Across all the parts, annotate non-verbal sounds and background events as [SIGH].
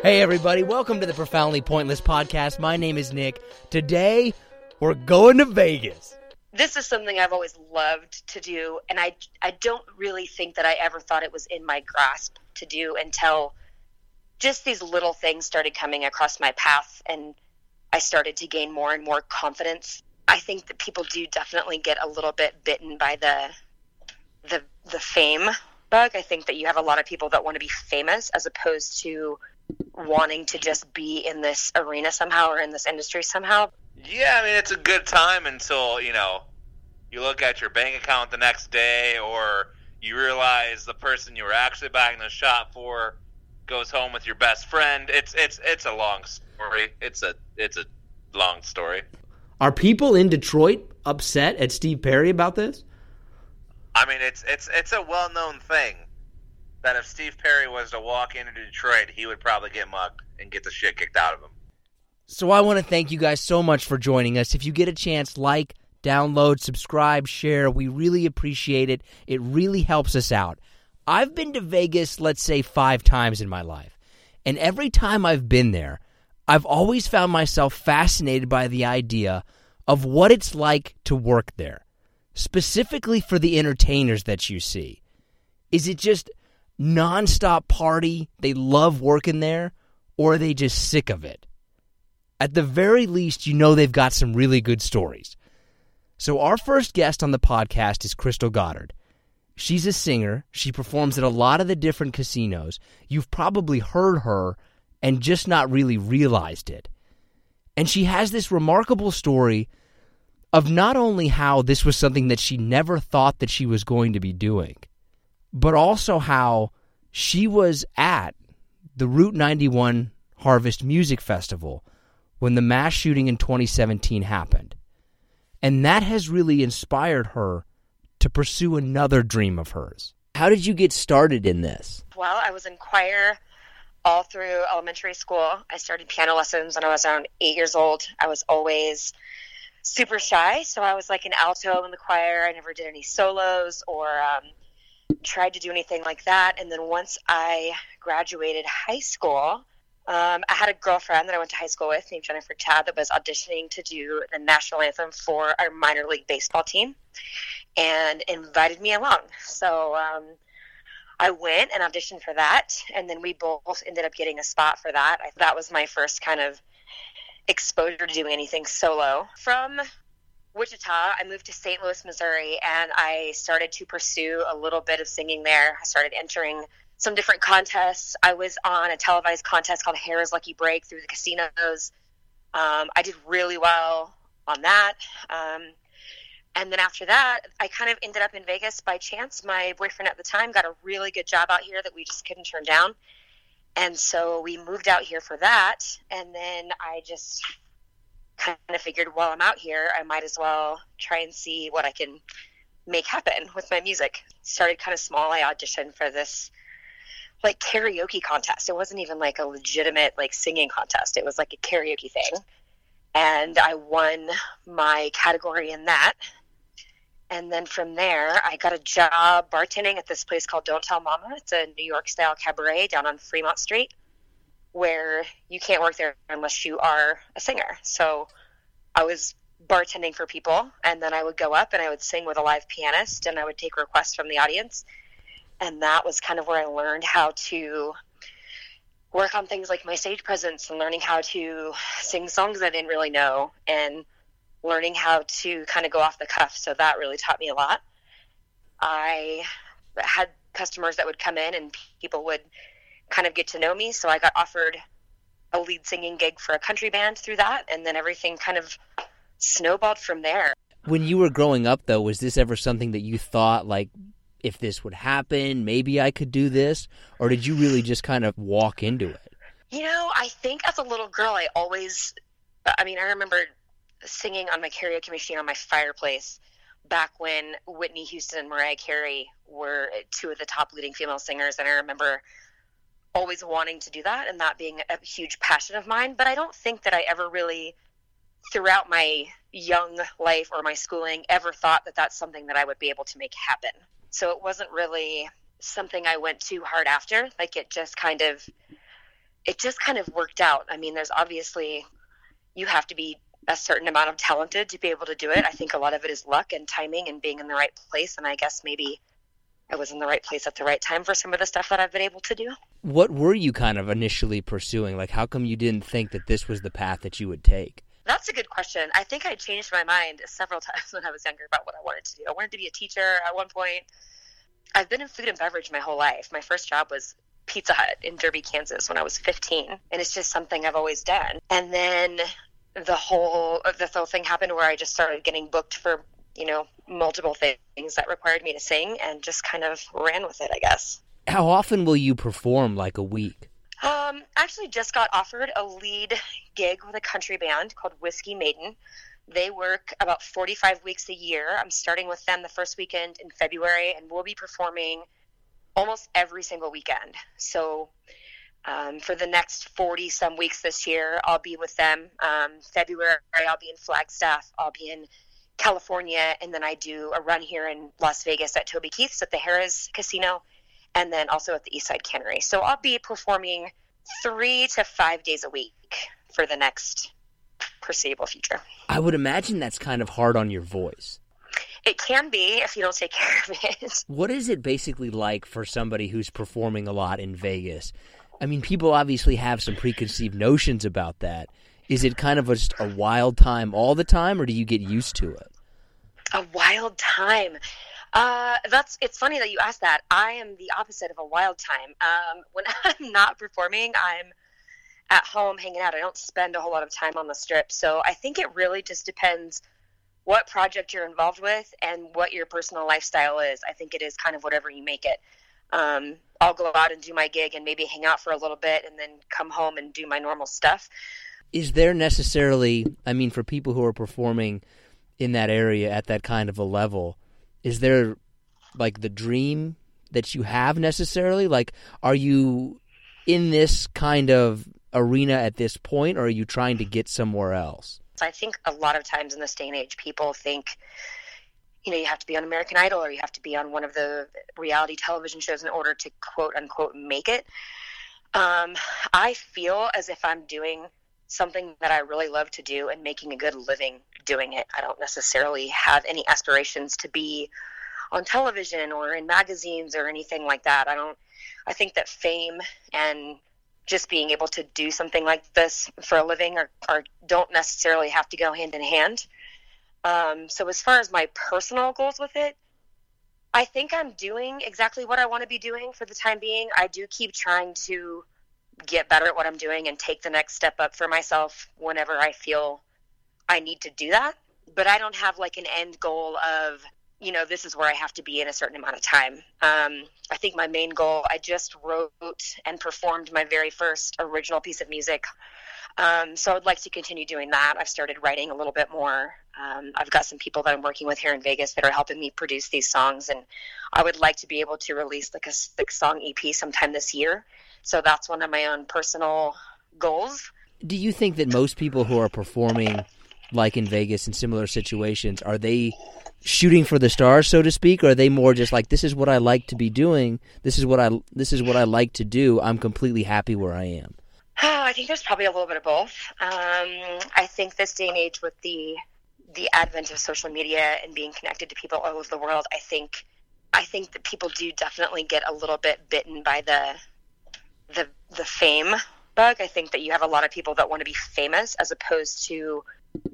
Hey, everybody, welcome to the Profoundly Pointless podcast. My name is Nick. Today, we're going to Vegas. This is something I've always loved to do, and I, I don't really think that I ever thought it was in my grasp to do until just these little things started coming across my path, and I started to gain more and more confidence. I think that people do definitely get a little bit bitten by the the the fame bug. I think that you have a lot of people that want to be famous as opposed to wanting to just be in this arena somehow or in this industry somehow. Yeah, I mean it's a good time until you know you look at your bank account the next day, or you realize the person you were actually buying the shot for goes home with your best friend. It's it's it's a long story. It's a it's a long story. Are people in Detroit upset at Steve Perry about this? I mean, it's it's it's a well known thing that if Steve Perry was to walk into Detroit, he would probably get mugged and get the shit kicked out of him. So I want to thank you guys so much for joining us. If you get a chance, like, download, subscribe, share. We really appreciate it. It really helps us out. I've been to Vegas, let's say, five times in my life. And every time I've been there, I've always found myself fascinated by the idea of what it's like to work there, specifically for the entertainers that you see. Is it just nonstop party? They love working there, or are they just sick of it? At the very least, you know they've got some really good stories. So, our first guest on the podcast is Crystal Goddard. She's a singer. She performs at a lot of the different casinos. You've probably heard her and just not really realized it. And she has this remarkable story of not only how this was something that she never thought that she was going to be doing, but also how she was at the Route 91 Harvest Music Festival when the mass shooting in 2017 happened. And that has really inspired her to pursue another dream of hers. How did you get started in this? Well, I was in choir all through elementary school. I started piano lessons when I was around eight years old. I was always super shy, so I was like an alto in the choir. I never did any solos or um, tried to do anything like that. And then once I graduated high school, um, I had a girlfriend that I went to high school with named Jennifer Tad that was auditioning to do the national anthem for our minor league baseball team and invited me along. So um, I went and auditioned for that. And then we both ended up getting a spot for that. I, that was my first kind of exposure to doing anything solo. From Wichita, I moved to St. Louis, Missouri, and I started to pursue a little bit of singing there. I started entering some different contests. I was on a televised contest called Harrah's Lucky Break through the casinos. Um, I did really well on that. Um, and then after that, I kind of ended up in Vegas by chance. My boyfriend at the time got a really good job out here that we just couldn't turn down. And so we moved out here for that. And then I just kind of figured while I'm out here, I might as well try and see what I can make happen with my music. Started kind of small. I auditioned for this like karaoke contest. It wasn't even like a legitimate like singing contest. It was like a karaoke thing. And I won my category in that. And then from there, I got a job bartending at this place called Don't Tell Mama. It's a New York style cabaret down on Fremont Street where you can't work there unless you are a singer. So I was bartending for people, and then I would go up and I would sing with a live pianist, and I would take requests from the audience. And that was kind of where I learned how to work on things like my stage presence and learning how to sing songs I didn't really know and learning how to kind of go off the cuff. So that really taught me a lot. I had customers that would come in and people would kind of get to know me. So I got offered a lead singing gig for a country band through that. And then everything kind of snowballed from there. When you were growing up, though, was this ever something that you thought, like, if this would happen, maybe I could do this? Or did you really just kind of walk into it? You know, I think as a little girl, I always, I mean, I remember singing on my karaoke machine on my fireplace back when Whitney Houston and Mariah Carey were two of the top leading female singers. And I remember always wanting to do that and that being a huge passion of mine. But I don't think that I ever really, throughout my young life or my schooling, ever thought that that's something that I would be able to make happen. So it wasn't really something I went too hard after. Like it just kind of, it just kind of worked out. I mean, there's obviously, you have to be a certain amount of talented to be able to do it. I think a lot of it is luck and timing and being in the right place. And I guess maybe I was in the right place at the right time for some of the stuff that I've been able to do. What were you kind of initially pursuing? Like, how come you didn't think that this was the path that you would take? That's a good question. I think I changed my mind several [LAUGHS] times when I was younger about what I wanted to do. I wanted to be a teacher at one point. I've been in food and beverage my whole life. My first job was Pizza Hut in Derby, Kansas when I was 15, and it's just something I've always done. And then the whole the whole thing happened where I just started getting booked for you know multiple things that required me to sing, and just kind of ran with it, I guess. How often will you perform like a week? Um, actually, just got offered a lead gig with a country band called Whiskey Maiden. They work about 45 weeks a year. I'm starting with them the first weekend in February, and we'll be performing almost every single weekend. So, um, for the next 40 some weeks this year, I'll be with them. Um, February, I'll be in Flagstaff, I'll be in California, and then I do a run here in Las Vegas at Toby Keith's at the Harrah's Casino and then also at the Eastside Cannery. So I'll be performing three to five days a week for the next foreseeable future. I would imagine that's kind of hard on your voice. It can be if you don't take care of it. [LAUGHS] What is it basically like for somebody who's performing a lot in Vegas? I mean, people obviously have some preconceived notions about that. Is it kind of just a wild time all the time, or do you get used to it? A wild time. Uh, that's it's funny that you asked that. I am the opposite of a wild time. Um, when [LAUGHS] I'm not performing, I'm at home hanging out. I don't spend a whole lot of time on the strip. So I think it really just depends what project you're involved with and what your personal lifestyle is. I think it is kind of whatever you make it. Um, I'll go out and do my gig and maybe hang out for a little bit and then come home and do my normal stuff. Is there necessarily, I mean, for people who are performing in that area at that kind of a level, is there like the dream that you have necessarily? Like, are you in this kind of arena at this point, or are you trying to get somewhere else? I think a lot of times in this day and age, people think, you know, you have to be on American Idol or you have to be on one of the reality television shows in order to quote unquote make it. Um, I feel as if I'm doing something that I really love to do and making a good living doing it. I don't necessarily have any aspirations to be on television or in magazines or anything like that. I don't I think that fame and just being able to do something like this for a living or don't necessarily have to go hand in hand. Um, so as far as my personal goals with it, I think I'm doing exactly what I want to be doing for the time being. I do keep trying to get better at what I'm doing and take the next step up for myself whenever I feel I need to do that. But I don't have like an end goal of, you know, this is where I have to be in a certain amount of time. Um, I think my main goal, I just wrote and performed my very first original piece of music. Um, so I'd like to continue doing that. I've started writing a little bit more. Um, I've got some people that I'm working with here in Vegas that are helping me produce these songs, and I would like to be able to release like a six song EP sometime this year. So that's one of my own personal goals. Do you think that most people who are performing like in Vegas in similar situations, are they shooting for the stars, so to speak, or are they more just like this is what I like to be doing, this is what I this is what I like to do. I'm completely happy where I am. Oh, [SIGHS] I think there's probably a little bit of both. Um, I think this day and age, with the the advent of social media and being connected to people all over the world, I think I think that people do definitely get a little bit bitten by the the the fame bug. I think that you have a lot of people that want to be famous as opposed to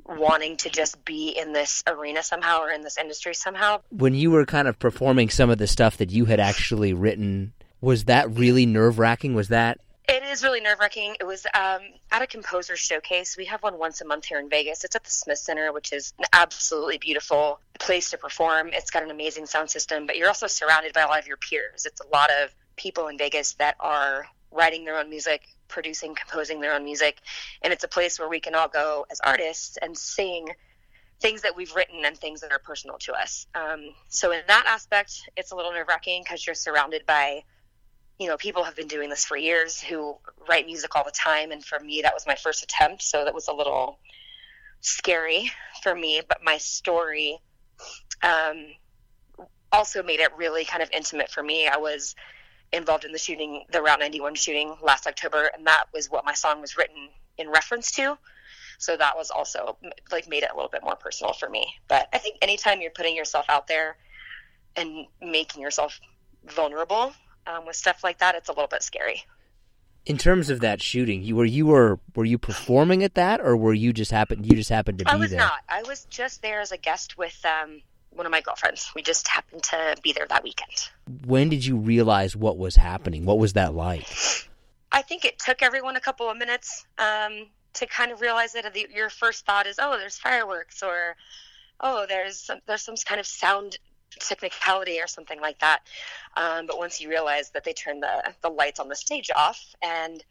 wanting to just be in this arena somehow or in this industry somehow. When you were kind of performing some of the stuff that you had actually written, was that really nerve wracking? Was that it is really nerve wracking. It was um, at a composer showcase. We have one once a month here in Vegas. It's at the Smith Center, which is an absolutely beautiful place to perform. It's got an amazing sound system, but you're also surrounded by a lot of your peers. It's a lot of people in Vegas that are writing their own music, producing, composing their own music, and it's a place where we can all go as artists and sing things that we've written and things that are personal to us. Um, so in that aspect, it's a little nerve wracking because you're surrounded by you know, people have been doing this for years who write music all the time. And for me, that was my first attempt. So that was a little scary for me. But my story um, also made it really kind of intimate for me. I was involved in the shooting, the Route 91 shooting last October, and that was what my song was written in reference to. So that was also like made it a little bit more personal for me. But I think anytime you're putting yourself out there and making yourself vulnerable, um, with stuff like that, it's a little bit scary. In terms of that shooting, you were you were were you performing at that, or were you just happened you just happened to be there? I was there? not. I was just there as a guest with um, one of my girlfriends. We just happened to be there that weekend. When did you realize what was happening? What was that like? I think it took everyone a couple of minutes um, to kind of realize that the, your first thought is, "Oh, there's fireworks," or "Oh, there's some, there's some kind of sound technicality or something like that. Um, but once you realize that they turned the, the lights on the stage off and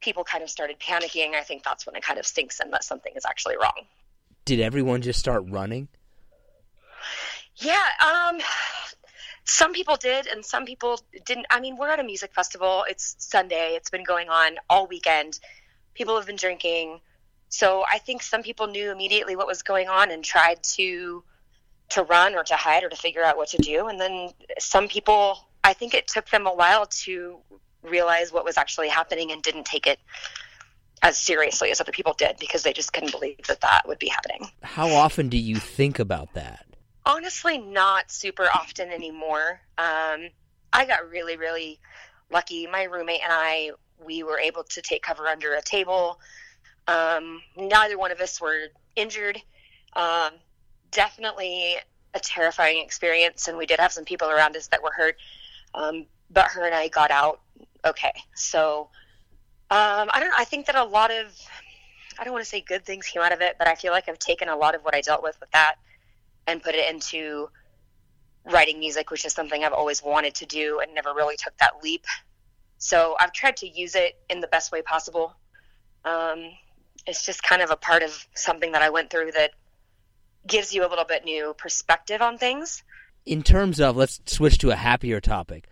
people kind of started panicking, I think that's when it kind of sinks in that something is actually wrong. Did everyone just start running? Yeah, um, some people did, and some people didn't. I mean, we're at a music festival. It's Sunday. It's been going on all weekend. People have been drinking. So I think some people knew immediately what was going on and tried to to run or to hide or to figure out what to do. And then some people, I think it took them a while to realize what was actually happening and didn't take it as seriously as other people did because they just couldn't believe that that would be happening. How often do you think about that? Honestly, not super often anymore. Um, I got really, really lucky. My roommate and I, we were able to take cover under a table. Um, neither one of us were injured. Um, definitely a terrifying experience, and we did have some people around us that were hurt. Um, but her and I got out okay. So um, I don't. I think that a lot of I don't want to say good things came out of it, but I feel like I've taken a lot of what I dealt with with that and put it into writing music, which is something I've always wanted to do and never really took that leap. So I've tried to use it in the best way possible. Um, it's just kind of a part of something that I went through that gives you a little bit new perspective on things. In terms of, let's switch to a happier topic.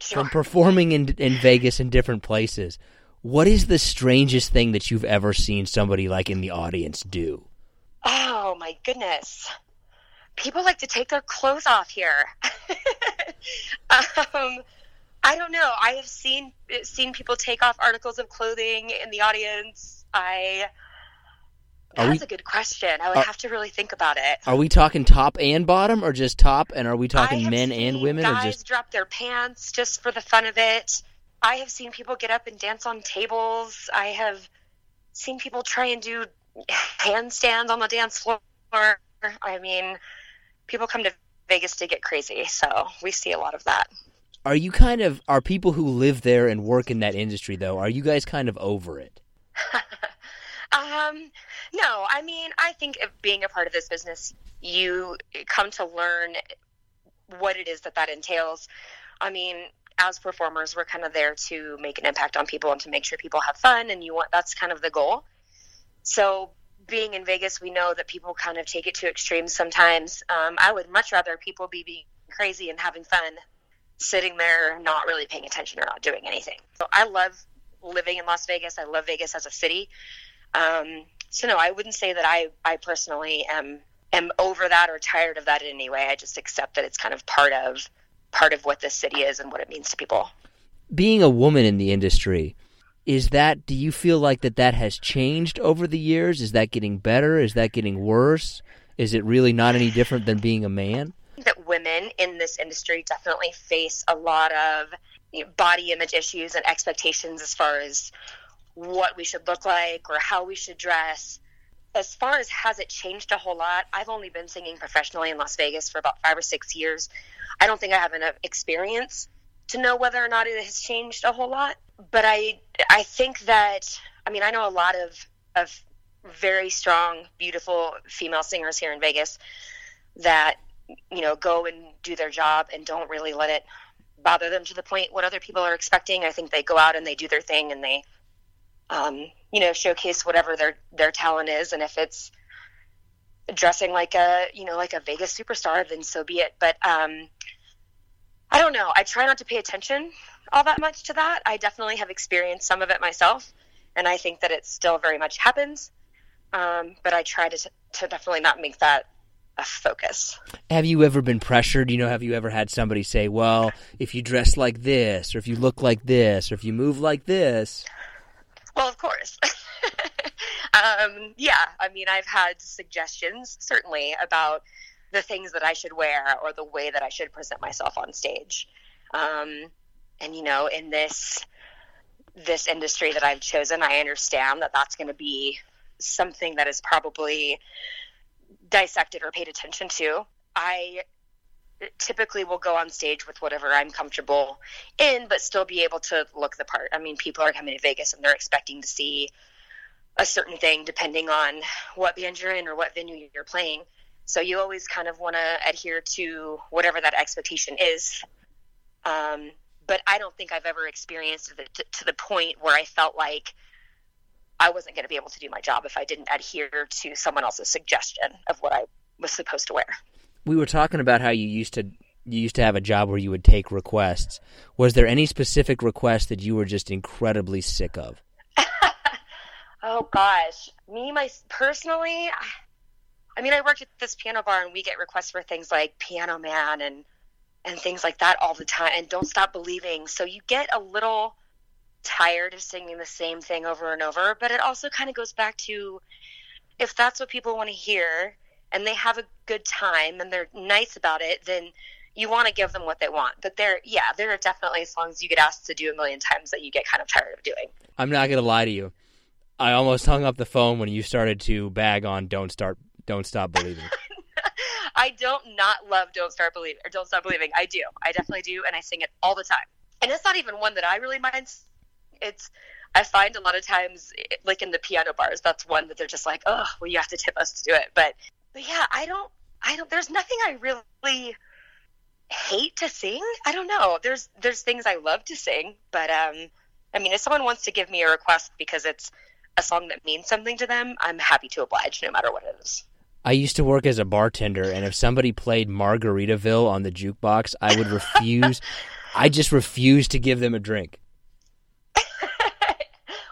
Sure. From performing in in Vegas in different places, what is the strangest thing that you've ever seen somebody like in the audience do? Oh my goodness. People like to take their clothes off here. [LAUGHS] um, I don't know. I have seen seen people take off articles of clothing in the audience. I that's we, a good question. I would are, have to really think about it. Are we talking top and bottom, or just top? And are we talking men and women, guys or just drop their pants just for the fun of it? I have seen people get up and dance on tables. I have seen people try and do [LAUGHS] handstands on the dance floor. I mean, people come to Vegas to get crazy, so we see a lot of that. Are you kind of are people who live there and work in that industry though? Are you guys kind of over it? [LAUGHS] um, no, I mean, I think being a part of this business, you come to learn what it is that that entails. I mean, as performers, we're kind of there to make an impact on people and to make sure people have fun, and you want that's kind of the goal. So, being in Vegas, we know that people kind of take it to extremes sometimes. Um, I would much rather people be being crazy and having fun, sitting there not really paying attention or not doing anything. So, I love living in Las Vegas. I love Vegas as a city. Um, so no, I wouldn't say that I I personally am am over that or tired of that in any way. I just accept that it's kind of part of part of what this city is and what it means to people. Being a woman in the industry, is that do you feel like that that has changed over the years? Is that getting better? Is that getting worse? Is it really not any different than being a man? That women in this industry definitely face a lot of you know, body image issues and expectations as far as what we should look like or how we should dress. As far as has it changed a whole lot, I've only been singing professionally in Las Vegas for about five or six years. I don't think I have enough experience to know whether or not it has changed a whole lot. But I I think that I mean I know a lot of of very strong, beautiful female singers here in Vegas that you know go and do their job and don't really let it bother them to the point what other people are expecting. I think they go out and they do their thing and they um, you know showcase whatever their their talent is and if it's dressing like a you know like a Vegas superstar then so be it. But um, I don't know. I try not to pay attention all that much to that. I definitely have experienced some of it myself, and I think that it still very much happens. Um, but I try to to definitely not make that a focus. Have you ever been pressured? You know, have you ever had somebody say, "Well, if you dress like this, or if you look like this, or if you move like this"? Well, of course. [LAUGHS] um, yeah, I mean, I've had suggestions certainly about the things that I should wear or the way that I should present myself on stage. Um, and you know, in this this industry that I've chosen, I understand that that's going to be something that is probably dissected or paid attention to. I typically will go on stage with whatever I'm comfortable in, but still be able to look the part. I mean, people are coming to Vegas and they're expecting to see a certain thing depending on what band you're in or what venue you're playing. So you always kind of want to adhere to whatever that expectation is. Um, but I don't think I've ever experienced it to, to the point where I felt like I wasn't going to be able to do my job if I didn't adhere to someone else's suggestion of what I was supposed to wear. We were talking about how you used to you used to have a job where you would take requests. Was there any specific request that you were just incredibly sick of? [LAUGHS] oh gosh, me my personally, I mean, I worked at this piano bar, and we get requests for things like Piano Man and and things like that all the time, and Don't Stop Believing. So you get a little tired of singing the same thing over and over. But it also kind of goes back to if that's what people want to hear and they have a good time and they're nice about it, then you want to give them what they want. But there, yeah, there are definitely songs you get asked to do a million times that you get kind of tired of doing. I'm not gonna lie to you. I almost hung up the phone when you started to bag on "Don't Start don't Stop Believing. [LAUGHS] [LAUGHS] I don't not love Don't Start Believing or Don't Stop Believing. I do. I definitely do, and I sing it all the time. And it's not even one that I really mind. It's I find a lot of times, like in the piano bars, that's one that they're just like, oh, well, you have to tip us to do it. But, but yeah, I don't, I don't. There's nothing I really hate to sing. I don't know. There's there's things I love to sing, but um, I mean, if someone wants to give me a request because it's a song that means something to them, I'm happy to oblige, no matter what it is. I used to work as a bartender, and if somebody played Margaritaville on the jukebox, I would refuse. I just refuse to give them a drink. [LAUGHS]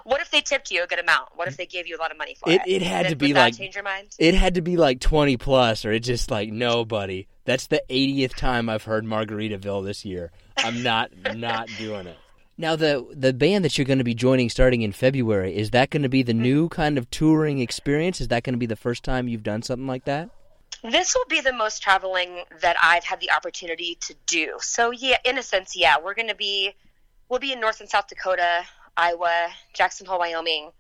what if they tipped you a good amount? What if they gave you a lot of money for it? It, it had Did, to be like change your mind. It had to be like twenty plus, or it's just like no, buddy. That's the 80th time I've heard Margaritaville this year. I'm not not doing it. Now the the band that you're going to be joining starting in February is that going to be the hmm. new kind of touring experience? Is that going to be the first time you've done something like that? This will be the most traveling that I've had the opportunity to do. So yeah, in a sense, yeah, we're going to be we'll be in North and South Dakota, Iowa, Jackson Hole, Wyoming,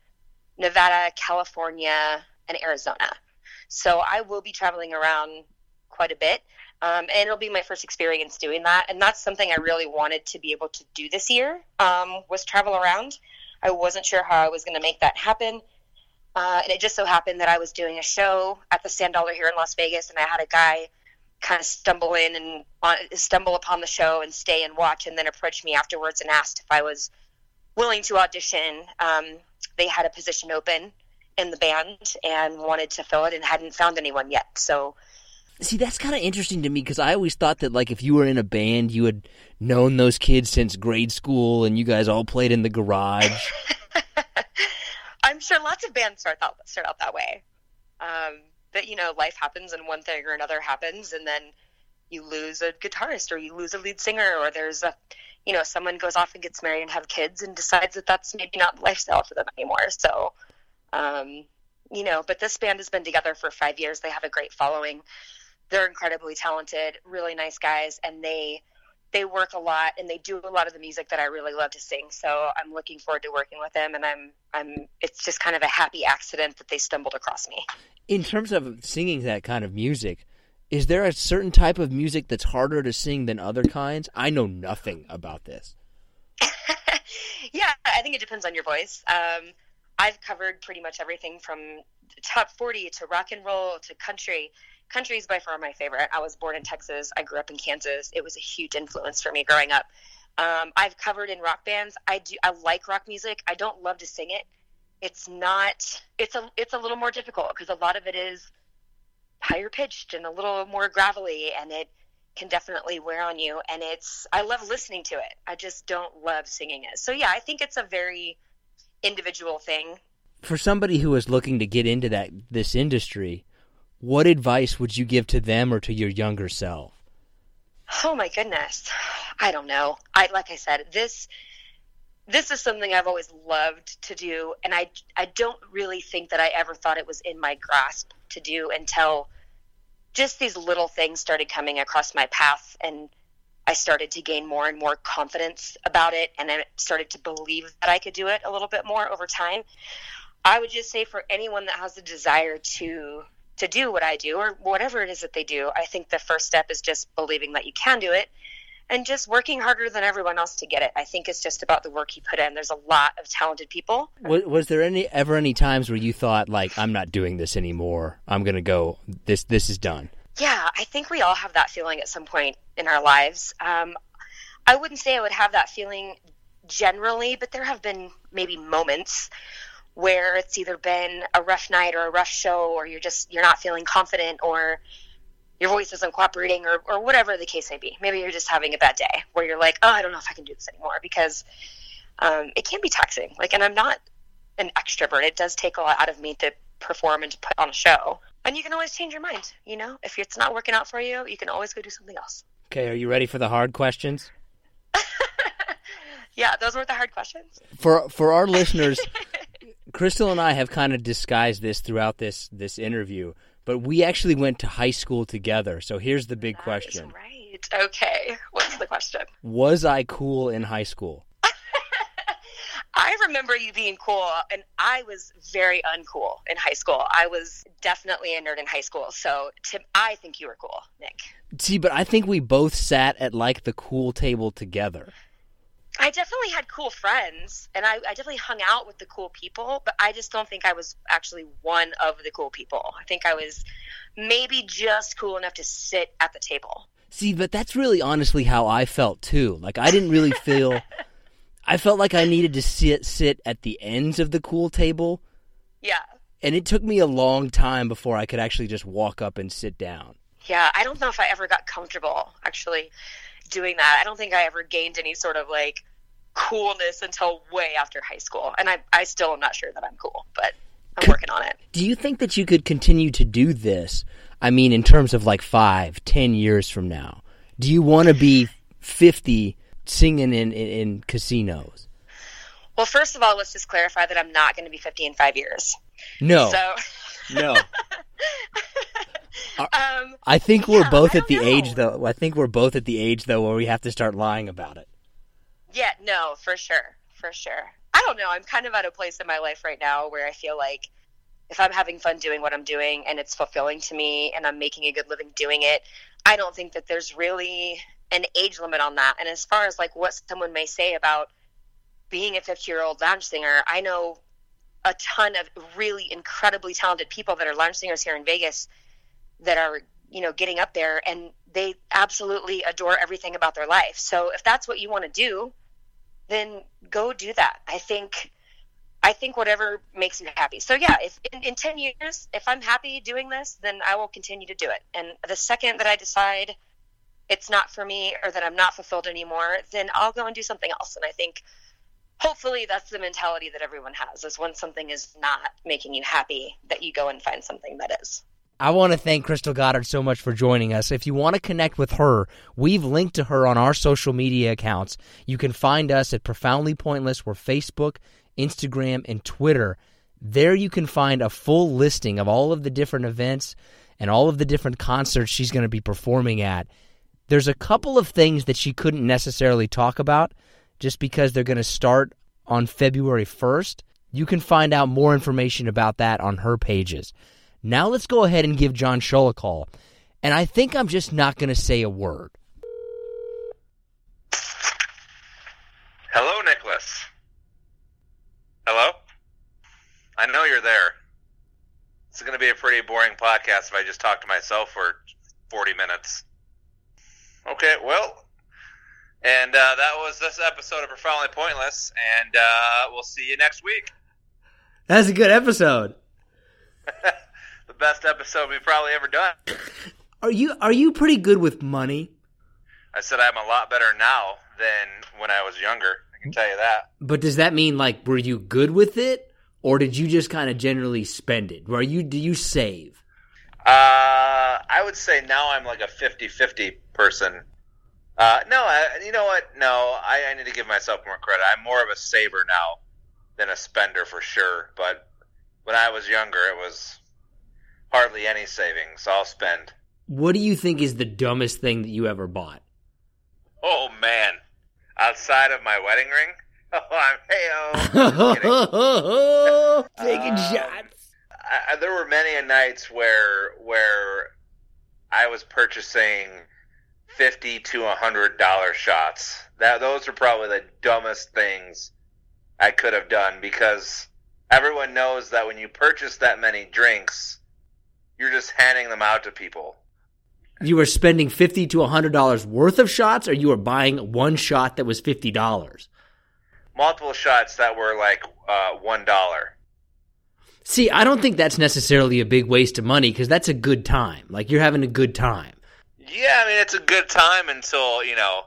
Nevada, California, and Arizona. So I will be traveling around quite a bit. Um, and it'll be my first experience doing that. And that's something I really wanted to be able to do this year um, was travel around. I wasn't sure how I was going to make that happen. Uh, and it just so happened that I was doing a show at the Sand Dollar here in Las Vegas, and I had a guy kind of stumble in and on, stumble upon the show and stay and watch, and then approach me afterwards and asked if I was willing to audition. Um, they had a position open in the band and wanted to fill it and hadn't found anyone yet. So See, that's kind of interesting to me because I always thought that, like, if you were in a band, you had known those kids since grade school and you guys all played in the garage. [LAUGHS] I'm sure lots of bands start out, start out that way. Um, that, you know, life happens and one thing or another happens, and then you lose a guitarist or you lose a lead singer or there's a, you know, someone goes off and gets married and have kids and decides that that's maybe not the lifestyle for them anymore. So, um, you know, but this band has been together for five years. They have a great following. They're incredibly talented, really nice guys, and they they work a lot and they do a lot of the music that I really love to sing. So I'm looking forward to working with them, and I'm I'm. It's just kind of a happy accident that they stumbled across me. In terms of singing that kind of music, is there a certain type of music that's harder to sing than other kinds? I know nothing about this. [LAUGHS] yeah, I think it depends on your voice. Um, I've covered pretty much everything from top 40 to rock and roll to country. Country is by far my favorite. I was born in Texas. I grew up in Kansas. It was a huge influence for me growing up. Um, I've covered in rock bands. I do. I like rock music. I don't love to sing it. It's not. It's a. It's a little more difficult because a lot of it is higher pitched and a little more gravelly, and it can definitely wear on you. And it's. I love listening to it. I just don't love singing it. So yeah, I think it's a very individual thing. For somebody who is looking to get into that this industry, what advice would you give to them or to your younger self? Oh my goodness. I don't know. I like I said, this this is something I've always loved to do and I I don't really think that I ever thought it was in my grasp to do until just these little things started coming across my path and I started to gain more and more confidence about it and I started to believe that I could do it a little bit more over time. I would just say for anyone that has the desire to to do what I do or whatever it is that they do, I think the first step is just believing that you can do it and just working harder than everyone else to get it. I think it's just about the work you put in. There's a lot of talented people. Was, was there any ever any times where you thought like I'm not doing this anymore? I'm going to go this this is done. Yeah, I think we all have that feeling at some point in our lives. Um, I wouldn't say I would have that feeling generally, but there have been maybe moments where it's either been a rough night or a rough show, or you're just you're not feeling confident, or your voice isn't cooperating, or or whatever the case may be. Maybe you're just having a bad day where you're like, oh, I don't know if I can do this anymore because um, it can be taxing. Like, and I'm not an extrovert. It does take a lot out of me to perform and to put on a show. And you can always change your mind. You know, if it's not working out for you, you can always go do something else. Okay, are you ready for the hard questions? [LAUGHS] yeah, those were the hard questions. For for our listeners, [LAUGHS] Crystal and I have kind of disguised this throughout this this interview, but we actually went to high school together. So here's the big That question: right. Okay. What's the question? Was I cool in high school? [LAUGHS] I remember you being cool, and I was very uncool in high school. I was definitely a nerd in high school, so to, I think you were cool, Nick. See, but I think we both sat at like the cool table together. I definitely had cool friends, and I, I definitely hung out with the cool people, but I just don't think I was actually one of the cool people. I think I was maybe just cool enough to sit at the table. See, but that's really honestly how I felt too. Like I didn't really feel [LAUGHS] I felt like I needed to sit sit at the ends of the cool table, Yeah. and it took me a long time before I could actually just walk up and sit down. Yeah, I don't know if I ever got comfortable actually doing that. I don't think I ever gained any sort of like coolness until way after high school. And I, I still am not sure that I'm cool, but I'm working on it. Do you think that you could continue to do this? I mean, in terms of like five, ten years from now, do you want to be fifty singing in, in, in casinos? Well, first of all, let's just clarify that I'm not going to be 50 in five years. No, So, no. [LAUGHS] um, I think we're Yeah, both at the don't age though. I think we're both at the age though where we have to start lying about it. Yeah, no, for sure. For sure. I don't know. I'm kind of at a place in my life right now where I feel like if I'm having fun doing what I'm doing and it's fulfilling to me and I'm making a good living doing it, I don't think that there's really an age limit on that. And as far as like what someone may say about being a 50 year old lounge singer, I know a ton of really incredibly talented people that are lounge singers here in Vegas that are, you know, getting up there and they absolutely adore everything about their life. So if that's what you want to do, then go do that. I think I think whatever makes you happy. So yeah, if in, in 10 years if I'm happy doing this, then I will continue to do it. And the second that I decide it's not for me or that I'm not fulfilled anymore, then I'll go and do something else. And I think hopefully that's the mentality that everyone has is when something is not making you happy that you go and find something that is. I want to thank Crystal Goddard so much for joining us. If you want to connect with her, we've linked to her on our social media accounts. You can find us at Profoundly Pointless. We're Facebook, Instagram, and Twitter. There you can find a full listing of all of the different events and all of the different concerts she's going to be performing at. There's a couple of things that she couldn't necessarily talk about just because they're going to start on February 1st. You can find out more information about that on her pages. Now let's go ahead and give John Shull a call. And I think I'm just not going to say a word. Hello, Nicholas. Hello? I know you're there. It's going to be a pretty boring podcast if I just talk to myself for 40 minutes. Okay, well, and uh, that was this episode of Profoundly Pointless, and uh, we'll see you next week. That's a good episode. [LAUGHS] best episode we've probably ever done. [LAUGHS] Are you are you pretty good with money? I said I'm a lot better now than when I was younger. I can tell you that. But does that mean like were you good with it, or did you just kind of generally spend it? Were you do you save? Uh, I would say now I'm like a 50-50 person. Uh, no, I, you know what? No, I, I need to give myself more credit. I'm more of a saver now than a spender for sure. But when I was younger, it was hardly any savings. I'll spend. What do you think is the dumbest thing that you ever bought? Oh man, outside of my wedding ring. [LAUGHS] Oh, I'm heyo. [LAUGHS] Taking Um, shots. I, I- there were many a nights where where I was purchasing fifty to a hundred dollar shots. That those are probably the dumbest things I could have done because everyone knows that when you purchase that many drinks, you're just handing them out to people. You were spending fifty to hundred dollars worth of shots, or you were buying one shot that was fifty dollars. Multiple shots that were like uh, one dollar. See, I don't think that's necessarily a big waste of money because that's a good time. Like you're having a good time. Yeah, I mean it's a good time until you know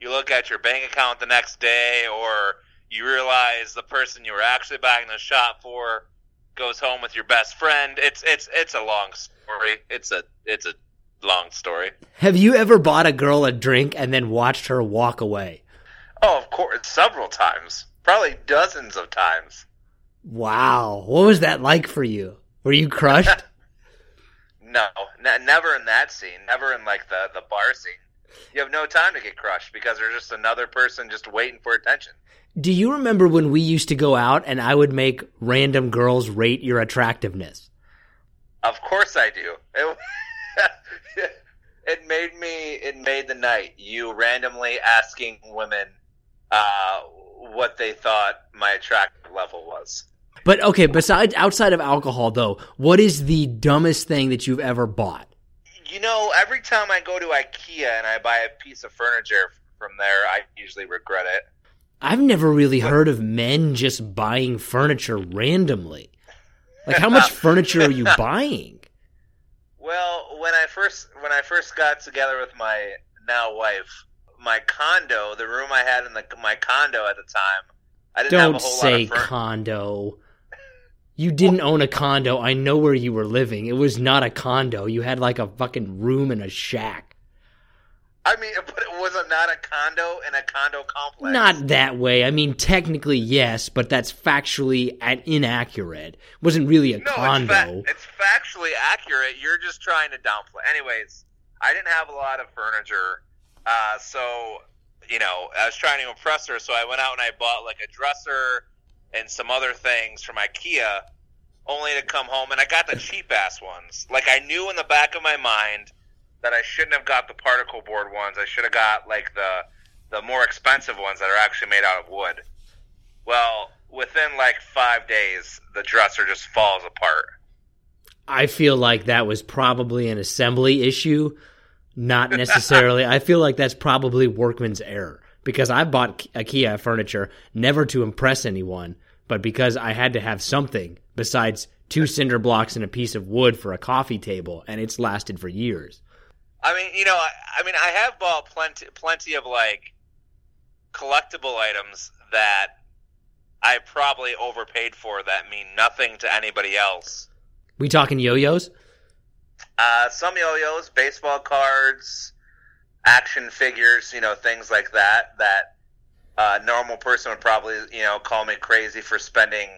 you look at your bank account the next day, or you realize the person you were actually buying the shot for goes home with your best friend. It's it's it's a long story. It's a it's a long story. Have you ever bought a girl a drink and then watched her walk away? Oh, of course, several times, probably dozens of times. Wow, what was that like for you? Were you crushed? [LAUGHS] No, n- never in that scene. Never in like the the bar scene. You have no time to get crushed because there's just another person just waiting for attention. Do you remember when we used to go out and I would make random girls rate your attractiveness? Of course I do. It, [LAUGHS] it made me. It made the night. You randomly asking women uh, what they thought my attractive level was. But okay, besides outside of alcohol though, what is the dumbest thing that you've ever bought? You know, every time I go to IKEA and I buy a piece of furniture from there, I usually regret it. I've never really heard of men just buying furniture randomly. Like how much [LAUGHS] furniture are you buying? Well, when I first when I first got together with my now wife, my condo, the room I had in the my condo at the time, I didn't Don't have a whole say lot of furniture. condo. You didn't own a condo. I know where you were living. It was not a condo. You had like a fucking room in a shack. I mean, [LAUGHS] but it wasn't not a condo in a condo complex. Not that way. I mean, technically, yes, but that's factually inaccurate. It wasn't really a no, condo. It's, fa- it's factually accurate. You're just trying to downplay. Anyways, I didn't have a lot of furniture, uh, so you know, I was trying to impress her. So I went out and I bought like a dresser and some other things from IKEA, only to come home and I got the cheap ass ones. Like I knew in the back of my mind that I shouldn't have got the particle board ones. I should have got like the the more expensive ones that are actually made out of wood. Well, within like five days, the dresser just falls apart. I feel like that was probably an assembly issue, not necessarily. [LAUGHS] I feel like that's probably workman's error because I bought IKEA furniture never to impress anyone, but because I had to have something besides two cinder blocks and a piece of wood for a coffee table, and it's lasted for years. I mean, you know, I, I mean, I have bought plenty, plenty of like collectible items that I probably overpaid for that mean nothing to anybody else. We talking yo-yos? Uh, some yo-yos, baseball cards, action figures, you know, things like that. That a normal person would probably, you know, call me crazy for spending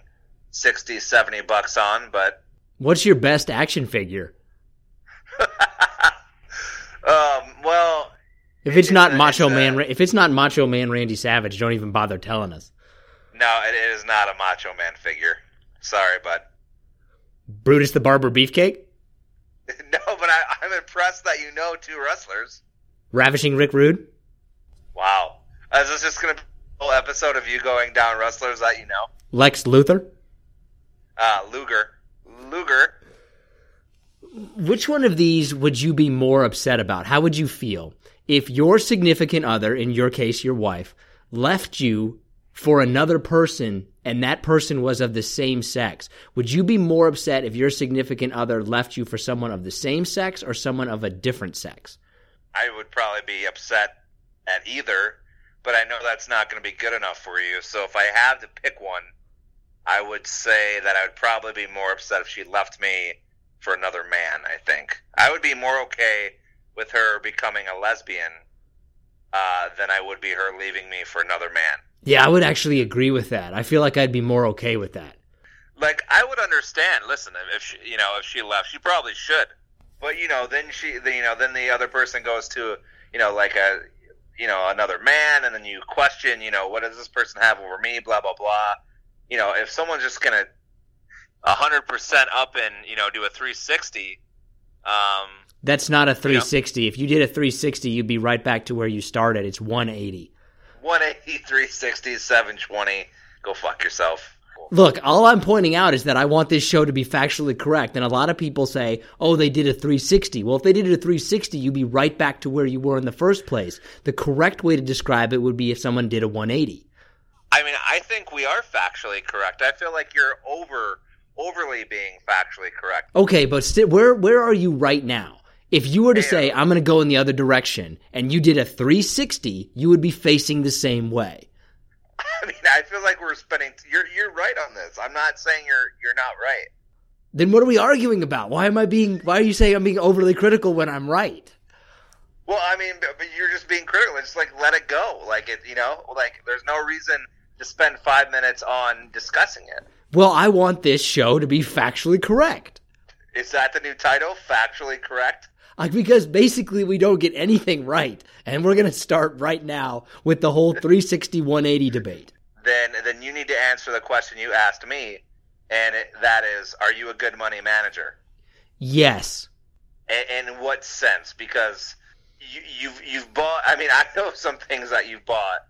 60, 70 bucks on. But What's your best action figure? [LAUGHS] um, well, If it's not It's Macho it's Man, if it's not Macho Man Randy Savage, don't even bother telling us. no, it is not a Macho Man figure. Sorry, but Brutus the Barber Beefcake, [LAUGHS] no. But I, I'm impressed that you know two wrestlers. Ravishing Rick Rude. Wow. Is this just going to be a whole episode of you going down wrestlers that you know? Lex Luthor. Uh, Luger. Luger. Which one of these would you be more upset about? How would you feel if your significant other, in your case, your wife, left you for another person and that person was of the same sex? Would you be more upset if your significant other left you for someone of the same sex or someone of a different sex? I would probably be upset at either, but I know that's not going to be good enough for you. So if I had to pick one, I would say that I would probably be more upset if she left me for another man, I think. I would be more okay with her becoming a lesbian uh, than I would be her leaving me for another man. Yeah, I would actually agree with that. I feel like I'd be more okay with that. like I would understand. Listen, if she, you know, if she left, she probably should. But you know, then she, you know, then the other person goes to, you know, like a, you know, another man, and then you question, you know, what does this person have over me? Blah blah blah. You know, if someone's just gonna a hundred percent up and you know do a three sixty, um, That's not a 360. If you did a 360, you'd be right back to where you started. It's 180. 180, 360, 720, go fuck yourself. Look, all I'm pointing out is that I want this show to be factually correct. And a lot of people say, oh, they did a 360. Well, if they did a 360, you'd be right back to where you were in the first place. The correct way to describe it would be if someone did a 180. I mean, I think we are factually correct. I feel like you're over overly being factually correct. Okay, but sti- where where are you right now? If you were to say uh, I'm going to go in the other direction and you did a 360, you would be facing the same way. I mean, I feel like we're spending. You're you're right on this. I'm not saying you're you're not right. Then what are we arguing about? Why am I being why are you saying I'm being overly critical when I'm right? Well, I mean, but, but you're just being critical. Just like let it go. Like it, you know, like there's no reason to spend five minutes on discussing it. Well, I want this show to be factually correct. Is that the new title? Factually correct. Like, because basically we don't get anything right. And we're going to start right now with the whole 360 180 debate. Then then you need to answer the question you asked me, and it, that is, are you a good money manager? Yes. In, in what sense? Because you, you've you've bought. I mean, [LAUGHS] I know some things that you've bought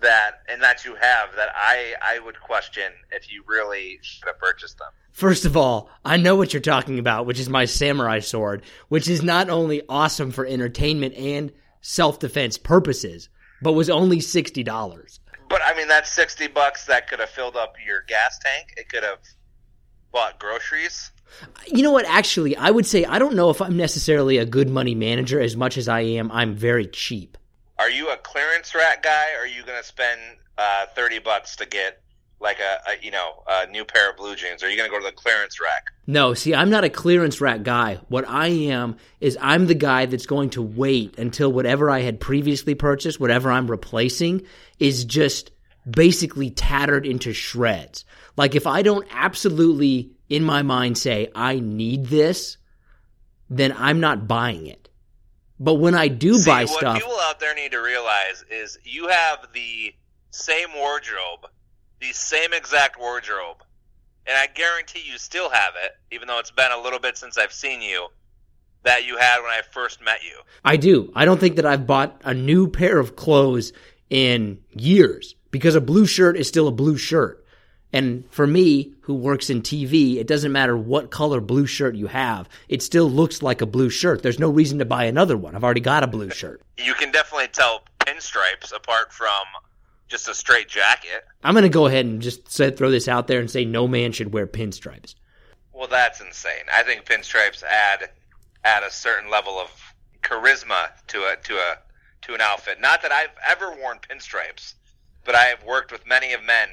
that and that you have that I I would question if you really should have purchased them. First of all, I know what you're talking about, which is my samurai sword, which is not only awesome for entertainment and self defense purposes, but was only $60. Mean, that's sixty bucks that could have filled up your gas tank. It could have bought groceries. You know what? Actually, I would say I don't know if I'm necessarily a good money manager as much as I am. I'm very cheap. Are you a clearance rack guy? Or are you going to spend uh, thirty bucks to get like a, a you know a new pair of blue jeans? Are you going to go to the clearance rack? No, see, I'm not a clearance rack guy. What I am is I'm the guy that's going to wait until whatever I had previously purchased, whatever I'm replacing, is just basically tattered into shreds. Like if I don't absolutely, in my mind, say, I need this, then I'm not buying it. But when I do See, buy what stuff, people out there need to realize is you have the same wardrobe, the same exact wardrobe, and I guarantee you still have it, even though it's been a little bit since I've seen you, that you had when I first met you. I do. I don't think that I've bought a new pair of clothes in years because a blue shirt is still a blue shirt. And for me, who works in TV, it doesn't matter what color blue shirt you have. It still looks like a blue shirt. There's no reason to buy another one. I've already got a blue shirt. You can definitely tell pinstripes apart from just a straight jacket. I'm going to go ahead and just say, throw this out there and say no man should wear pinstripes. Well, that's insane. I think pinstripes add add a certain level of charisma to a to a to an outfit. Not that I've ever worn pinstripes, but I have worked with many of men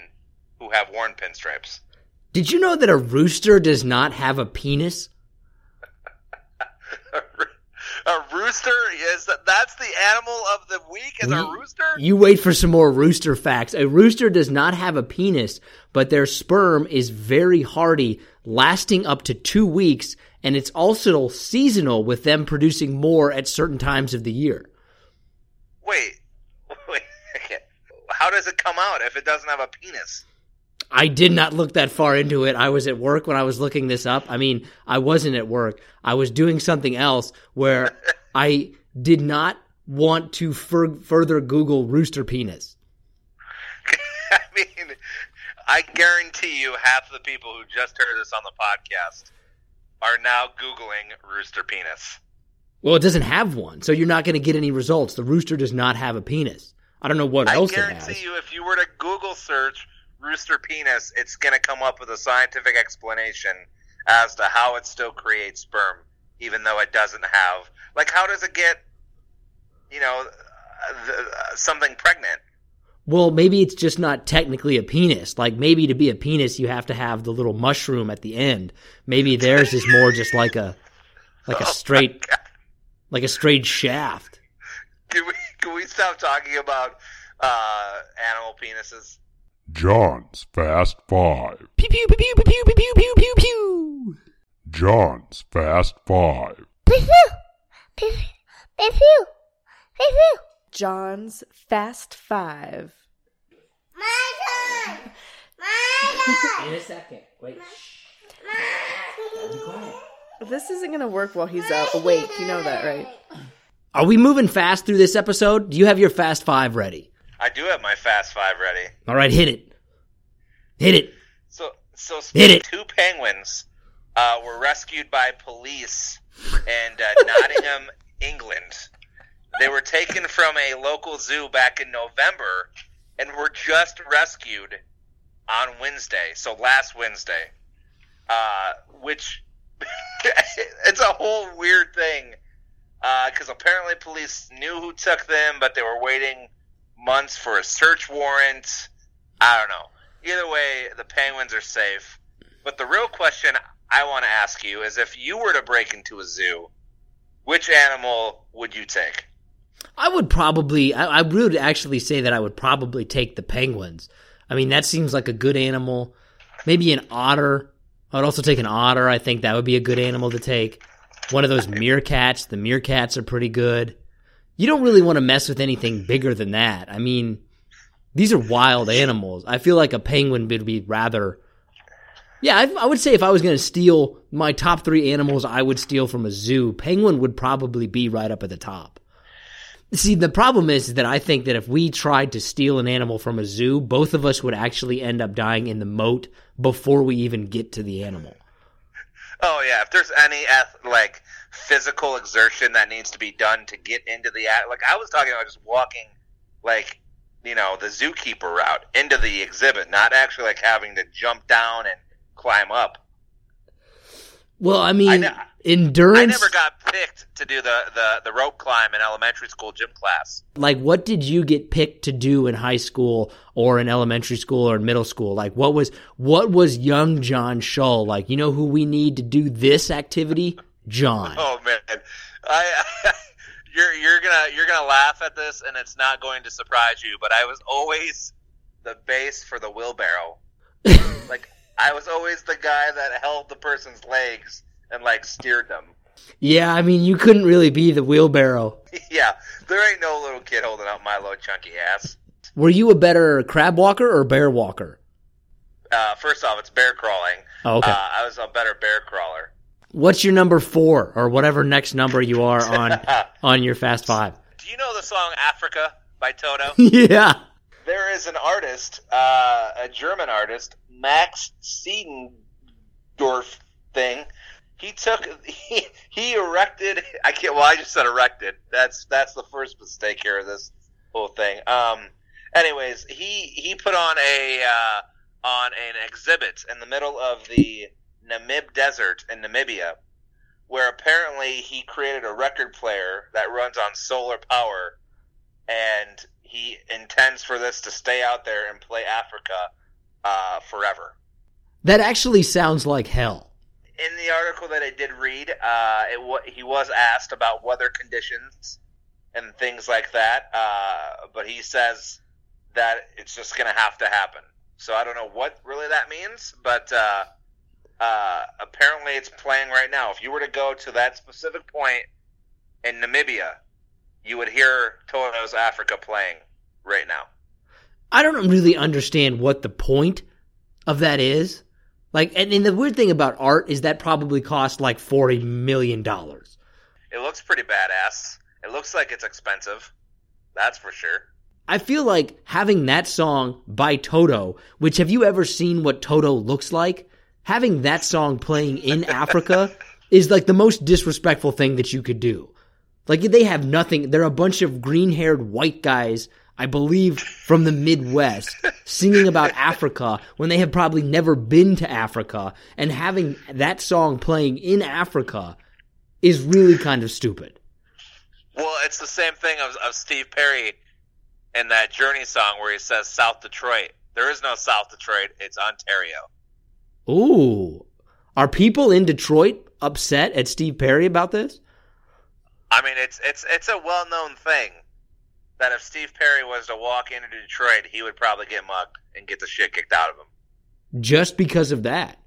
who have worn pinstripes. Did you know that a rooster does not have a penis? [LAUGHS] A rooster is that's the animal of the week is a rooster? You wait for some more rooster facts. A rooster does not have a penis, but their sperm is very hardy, lasting up to two weeks, and it's also seasonal with them producing more at certain times of the year. Wait. How does it come out if it doesn't have a penis? I did not look that far into it. I was at work when I was looking this up. I mean, I wasn't at work. I was doing something else where [LAUGHS] I did not want to fur- further Google rooster penis. [LAUGHS] I mean, I guarantee you half the people who just heard this on the podcast are now Googling rooster penis. Well, it doesn't have one, so you're not going to get any results. The rooster does not have a penis. I don't know what I else it guarantee you, if you were to Google search rooster penis, it's going to come up with a scientific explanation as to how it still creates sperm, even though it doesn't have. Like, how does it get, you know, uh, uh, something pregnant? Well, maybe it's just not technically a penis. Like maybe to be a penis, you have to have the little mushroom at the end. Maybe theirs is more just like a like a [LAUGHS] straight like a straight shaft. Can we can we stop talking about uh, animal penises? John's Fast Five. Pew pew pew pew pew pew pew pew pew pew. John's Fast Five. Pew pew pew pew pew. John's Fast Five. My turn. My turn. In a second. Wait. This isn't gonna work while he's uh, awake. You know that, right? Are we moving fast through this episode? Do you have your fast five ready? I do have my fast five ready. All right, hit it. Hit it. So, so Hit it. two penguins uh, were rescued by police in uh, [LAUGHS] Nottingham, England. They were taken from a local zoo back in November and were just rescued on Wednesday, so last Wednesday. Uh, which [LAUGHS] it's a whole weird thing Uh, because apparently police knew who took them, but they were waiting months for a search warrant. I don't know. Either way, the penguins are safe. But the real question I want to ask you is if you were to break into a zoo, which animal would you take? I would probably, I, I would actually say that I would probably take the penguins. I mean, that seems like a good animal. Maybe an otter. I would also take an otter. I think that would be a good animal to take. One of those meerkats. The meerkats are pretty good. You don't really want to mess with anything bigger than that. I mean, these are wild animals. I feel like a penguin would be rather. Yeah, I, I would say if I was going to steal my top three animals, I would steal from a zoo. Penguin would probably be right up at the top. See, the problem is that I think that if we tried to steal an animal from a zoo, both of us would actually end up dying in the moat before we even get to the animal. Oh yeah, if there's any like physical exertion that needs to be done to get into the like I was talking about just walking like you know the zookeeper route into the exhibit, not actually like having to jump down and climb up. Well, I mean, I ne- endurance. I never got picked to do the, the, the rope climb in elementary school gym class. like, what did you get picked to do in high school or in elementary school or in middle school? Like, what was what was young John Shull like? You know who we need to do this activity? John. Oh man, I, [LAUGHS] you're you're gonna you're gonna laugh at this, and it's not going to surprise you. But I was always the base for the wheelbarrow. [LAUGHS] like I was always the guy that held the person's legs and like steered them. Yeah, I mean, you couldn't really be the wheelbarrow. [LAUGHS] yeah, there ain't no little kid holding out my little chunky ass. Were you a better crab walker or bear walker? Uh, first off, it's bear crawling. Oh, okay. Uh, I was a better bear crawler. What's your number four or whatever next number you are [LAUGHS] on on your Fast Five? Do you know the song "Africa" by Toto? [LAUGHS] yeah. there is an artist, uh, a German artist, Max Siedentopf thing. He took [LAUGHS] he, he erected. I can't. Well, I just said erected. That's that's the first mistake here of this whole thing. Um. Anyways, he he put on a uh, on an exhibit in the middle of the Namib Desert in Namibia, where apparently he created a record player that runs on solar power, and he intends for this to stay out there and play Africa uh, forever. That actually sounds like hell. in the article that I did read, uh, it wa he was asked about weather conditions and things like that, uh, but he says that it's just going to have to happen. So I don't know what really that means, but uh, uh, apparently it's playing right now. If you were to go to that specific point in Namibia, you would hear Toto's Africa playing right now. I don't really understand what the point of that is. Like, and, and the weird thing about art is that probably cost like forty million dollars. It looks pretty badass. It looks like it's expensive. That's for sure. I feel like having that song by Toto, which have you ever seen what Toto looks like? Having that song playing in [LAUGHS] Africa is like the most disrespectful thing that you could do. Like they have nothing. They're a bunch of green-haired white guys, I believe, from the Midwest, singing about [LAUGHS] Africa when they have probably never been to Africa, and having that song playing in Africa is really kind of stupid. Well, it's the same thing of, of Steve Perry in that Journey song where he says South Detroit. There is no South Detroit. It's Ontario. Ooh, are people in Detroit upset at Steve Perry about this? I mean, it's it's it's a well known thing that if Steve Perry was to walk into Detroit, he would probably get mugged and get the shit kicked out of him. Just because of that.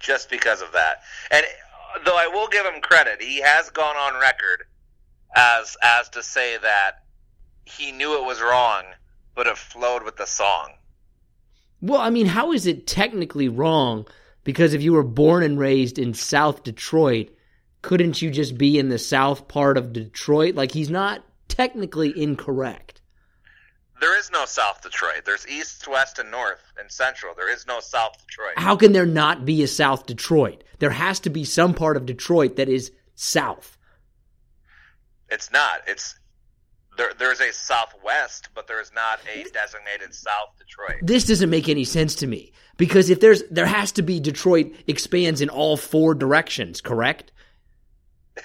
Just because of that. And though I will give him credit, he has gone on record as as to say that he knew it was wrong, but it flowed with the song. Well, I mean, how is it technically wrong? Because if you were born and raised in South Detroit, couldn't you just be in the south part of Detroit? Like, he's not technically incorrect. There is no South Detroit. There's East, West, and North and Central. There is no South Detroit. How can there not be a South Detroit? There has to be some part of Detroit that is south. It's not. It's there, there's a Southwest, but there is not a designated South Detroit. This doesn't make any sense to me because if there's there has to be Detroit expands in all four directions, correct? [LAUGHS]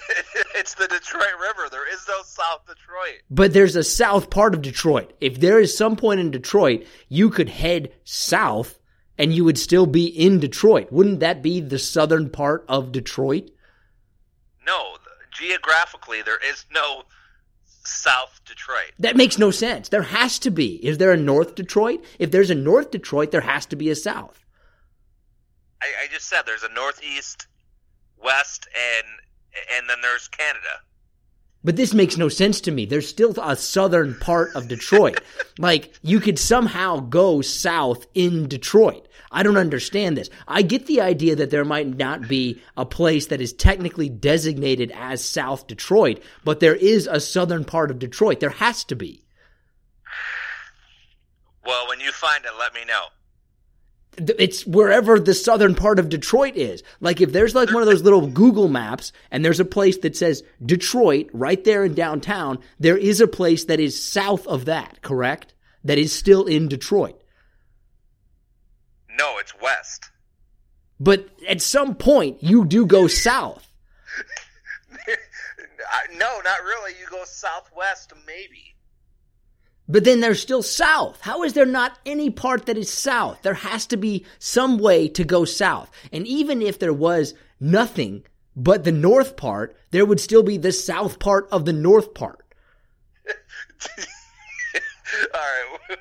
it's the Detroit River. There is no South Detroit. But there's a south part of Detroit. If there is some point in Detroit, you could head south and you would still be in Detroit. Wouldn't that be the southern part of Detroit? No, geographically there is no South Detroit. That makes no sense. There has to be. Is there a North Detroit? If there's a North Detroit, there has to be a South. I, I just said there's a Northeast, West, and and then there's Canada. But this makes no sense to me. There's still a southern part of Detroit. [LAUGHS] like, you could somehow go south in Detroit. I don't understand this. I get the idea that there might not be a place that is technically designated as South Detroit, but there is a southern part of Detroit. There has to be. Well, when you find it, let me know it's wherever the southern part of Detroit is. Like if there's like one of those little Google maps and there's a place that says Detroit right there in downtown, there is a place that is south of that, correct? That is still in Detroit. No, it's west. But at some point you do go [LAUGHS] south. [LAUGHS] no, not really. You go southwest maybe. But then there's still south. How is there not any part that is south? There has to be some way to go south. And even if there was nothing but the north part, there would still be the south part of the north part. [LAUGHS] All right. [LAUGHS]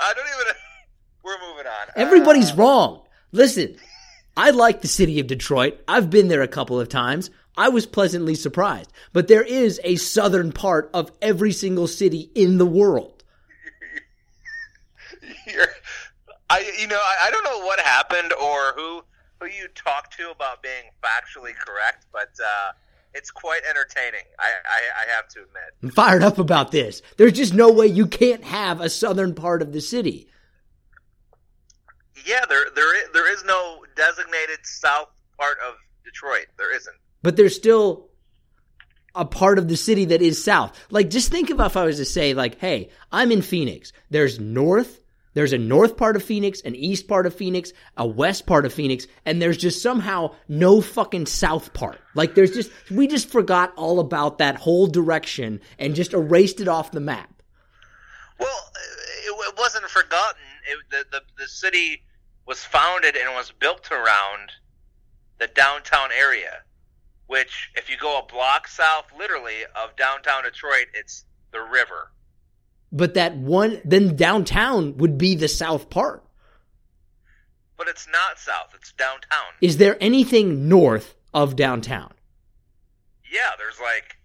I don't even. We're moving on. Everybody's uh, wrong. Listen, I like the city of Detroit. I've been there a couple of times. I was pleasantly surprised. But there is a southern part of every single city in the world. [LAUGHS] I, you know, I, I don't know what happened or who who you talked to about being factually correct, but uh, it's quite entertaining. I, I, I have to admit. I'm fired up about this. There's just no way you can't have a southern part of the city. Yeah, there there is, there is no designated south part of Detroit. There isn't but there's still a part of the city that is south. Like, just think about if I was to say, like, hey, I'm in Phoenix. There's north, there's a north part of Phoenix, an east part of Phoenix, a west part of Phoenix, and there's just somehow no fucking south part. Like, there's just, we just forgot all about that whole direction and just erased it off the map. Well, it, it wasn't forgotten. It, the, the, the city was founded and was built around the downtown area, which, if you go a block south, literally, of downtown Detroit, it's the river. But that one, then downtown would be the south part. But it's not south, it's downtown. Is there anything north of downtown? Yeah, there's like,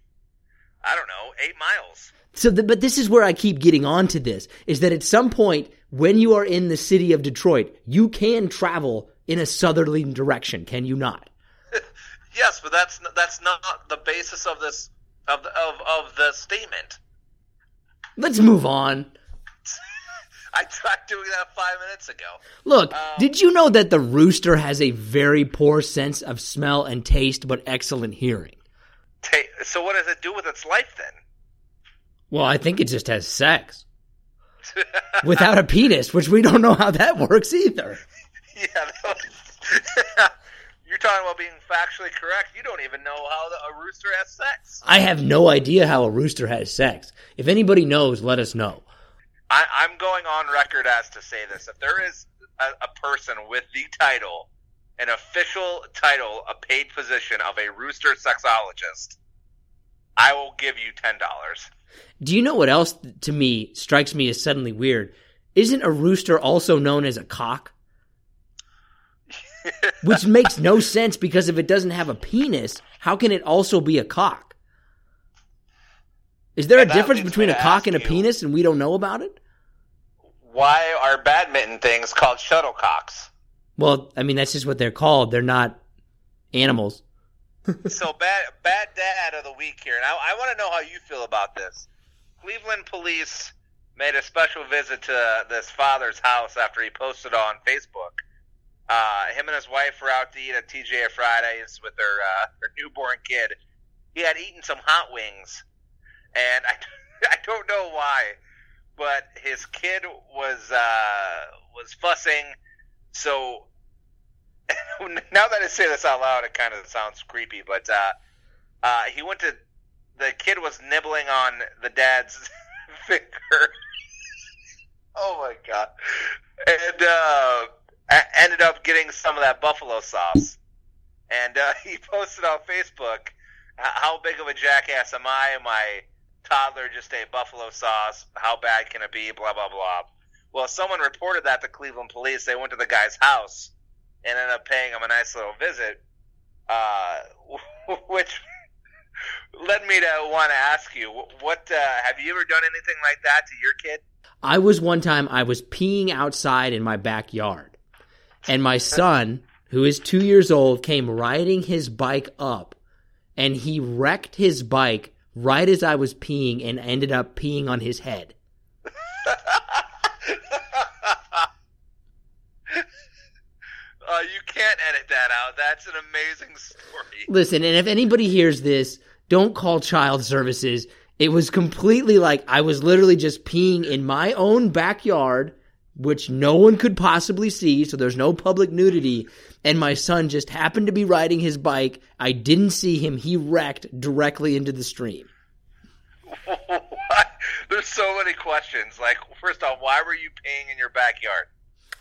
I don't know, eight miles. So, the, but this is where I keep getting onto this is that at some point when you are in the city of Detroit, you can travel in a southerly direction, can you not? Yes, but that's that's not the basis of this of the, of of the statement. Let's move on. [LAUGHS] I tried doing that five minutes ago. Look, um, did you know that the rooster has a very poor sense of smell and taste, but excellent hearing? so, what does it do with its life then? Well, I think it just has sex [LAUGHS] without a penis, which we don't know how that works either. [LAUGHS] Yeah, you're talking about being factually correct. You don't even know how the, a rooster has sex. I have no idea how a rooster has sex. If anybody knows, let us know. I, am going on record as to say this: if there is a, a person with the title, an official title, a paid position of a rooster sexologist, I will give you ten dollars. Do you know what else to me strikes me as suddenly weird? Isn't a rooster also known as a cock? Which makes no sense because if it doesn't have a penis, how can it also be a cock? Is there and a difference between a cock and a penis and we don't know about it? Why are badminton things called shuttlecocks? Well, I mean that's just what they're called. They're not animals. so bad bad dad of the week here. And I, I want to know how you feel about this. Cleveland police made a special visit to this father's house after he posted on Facebook. Uh, him and his wife were out to eat at TGI Fridays with their uh, their newborn kid. He had eaten some hot wings, and I, [LAUGHS] I don't know why, but his kid was uh, was fussing. So [LAUGHS] now that I say this out loud, it kind of sounds creepy. But uh, uh, he went to the kid was nibbling on the dad's [LAUGHS] finger. oh my god! And uh, ended up getting some of that buffalo sauce. And uh, [LAUGHS] he posted on Facebook, "How big of a jackass am I? My toddler just ate buffalo sauce. How bad can it be? Blah blah blah." Well, someone reported that to Cleveland police. They went to the guy's house and ended up paying him a nice little visit, uh, [LAUGHS] which led me to want to ask you what uh, have you ever done anything like that to your kid? I was one time I was peeing outside in my backyard, and my son, who is two years old, came riding his bike up, and he wrecked his bike right as I was peeing and ended up peeing on his head. Uh, [LAUGHS] you can't edit that out. That's an amazing story. Listen, and if anybody hears this, don't call child services. It was completely like I was literally just peeing in my own backyard, which no one could possibly see, so there's no public nudity. And my son just happened to be riding his bike. I didn't see him. He wrecked directly into the stream. [LAUGHS] There's so many questions. Like, first off, why were you peeing in your backyard?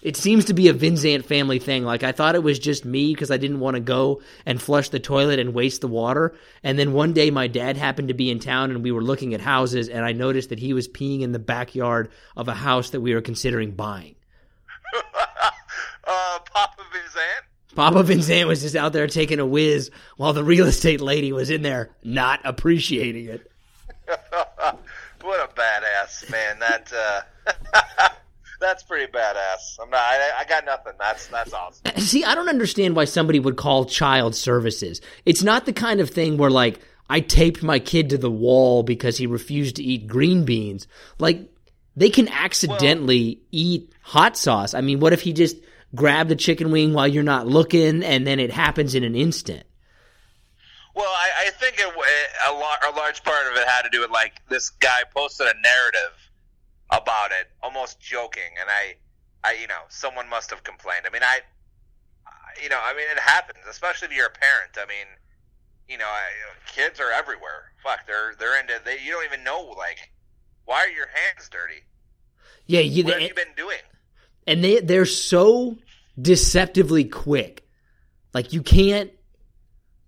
It seems to be a Vincent family thing. Like I thought it was just me because I didn't want to go and flush the toilet and waste the water. And then one day my dad happened to be in town and we were looking at houses and I noticed that he was peeing in the backyard of a house that we were considering buying. [LAUGHS] uh, Papa Vincent? Papa Vincent was just out there taking a whiz while the real estate lady was in there not appreciating it. [LAUGHS] what a badass, man. That uh [LAUGHS] that's pretty badass. I'm not. I, I, got nothing. That's that's awesome. Uh, see, I don't understand why somebody would call child services. It's not the kind of thing where like I taped my kid to the wall because he refused to eat green beans. Like they can accidentally well, eat hot sauce. I mean, what if he just grabbed a chicken wing while you're not looking, and then it happens in an instant? Well, I, I think it, a, a large part of it had to do with like this guy posted a narrative about it, almost joking, and I, I, you know, someone must have complained. I mean, I, you know, I mean, it happens, especially if you're a parent. I mean, you know, I, kids are everywhere. Fuck, they're they're into. They you don't even know like, why are your hands dirty? Yeah, you, what have you been doing? And they they're so deceptively quick. Like you can't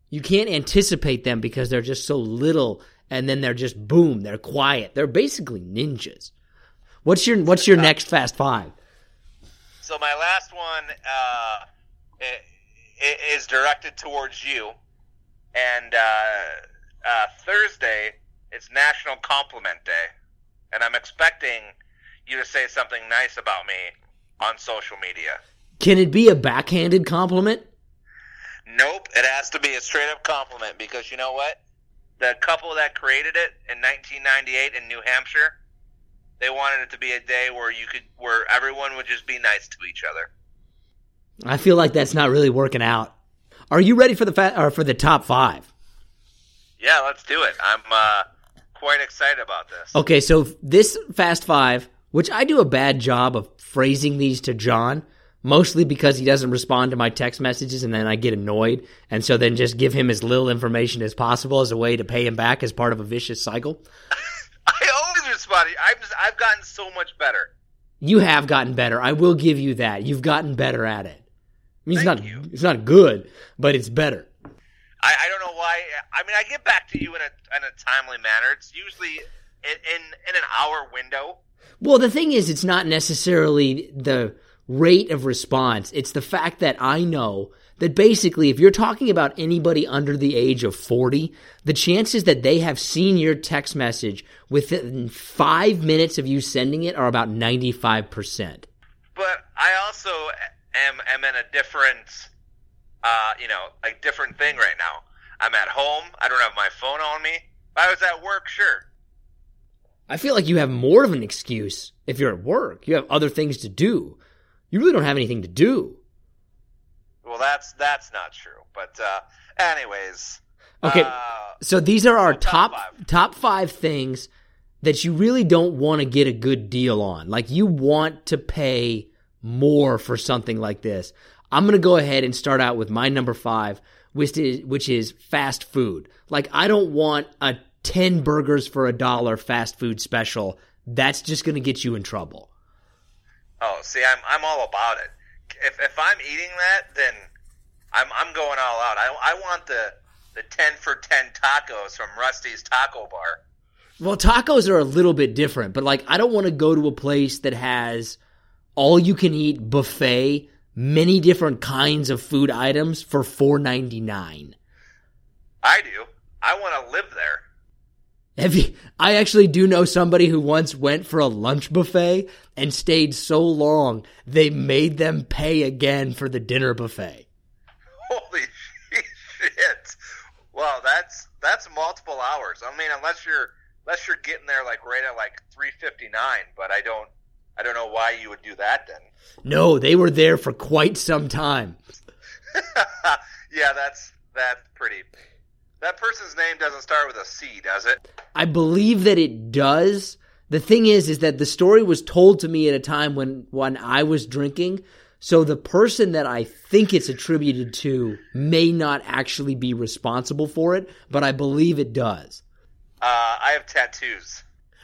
you can't anticipate them because they're just so little and then they're just boom, they're quiet. They're basically ninjas. What's your what's your next fast 5? So my last one uh, is directed towards you, and uh, uh, Thursday it's National Compliment Day, and I'm expecting you to say something nice about me on social media. Can it be a backhanded compliment? Nope, it has to be a straight up compliment because you know what? The couple that created it in 1998 in New Hampshire, they wanted it to be a day where you could, where everyone would just be nice to each other. I feel like that's not really working out. Are you ready for the fa- or for the top 5? Yeah, let's do it. I'm uh, quite excited about this. Okay, so this Fast Five, which I do a bad job of phrasing these to John, mostly because he doesn't respond to my text messages and then I get annoyed. And so then just give him as little information as possible as a way to pay him back as part of a vicious cycle. Always respond. I've just, I've gotten so much better. You have gotten better. I will give you that. You've gotten better at it. I mean, it's Thank not you. it's not good, but it's better. I, I don't know why. I mean, I get back to you in a in a timely manner. It's usually in in, in an hour window. Well, the thing is, it's not necessarily the rate of response. It's the fact that I know that basically, if you're talking about anybody under the age of 40, the chances that they have seen your text message within five minutes of you sending it are about 95%. But I also am am in a different, uh, you know, like different thing right now. I'm at home. I don't have my phone on me. If I was at work, sure. I feel like you have more of an excuse if you're at work. You have other things to do. You really don't have anything to do. Well, that's that's not true. But uh, anyways, Okay. Uh, So these are our top top five. top five things that you really don't want to get a good deal on. Like you want to pay more for something like this. I'm gonna go ahead and start out with my number five, which is which is fast food. Like I don't want a ten burgers for a dollar fast food special. That's just gonna get you in trouble. Oh, see, I'm I'm all about it. If if I'm eating that, then I'm I'm going all out. I I want the the ten for ten tacos from Rusty's Taco Bar. Well, tacos are a little bit different, but like I don't want to go to a place that has all you can eat buffet, many different kinds of food items for four ninety nine. I do. I want to live there. Have you, I actually do know somebody who once went for a lunch buffet and stayed so long they made them pay again for the dinner buffet. Holy [LAUGHS] shit! Well, that's that's multiple hours. I mean, unless you're unless you're getting there like right at like three fifty nine, but I don't I don't know why you would do that then. No, they were there for quite some time. [LAUGHS] yeah, that's that's pretty. That person's name doesn't start with a C, does it? I believe that it does. The thing is, is that the story was told to me at a time when when I was drinking. So the person that I think it's attributed to may not actually be responsible for it, but I believe it does. Uh, I have tattoos.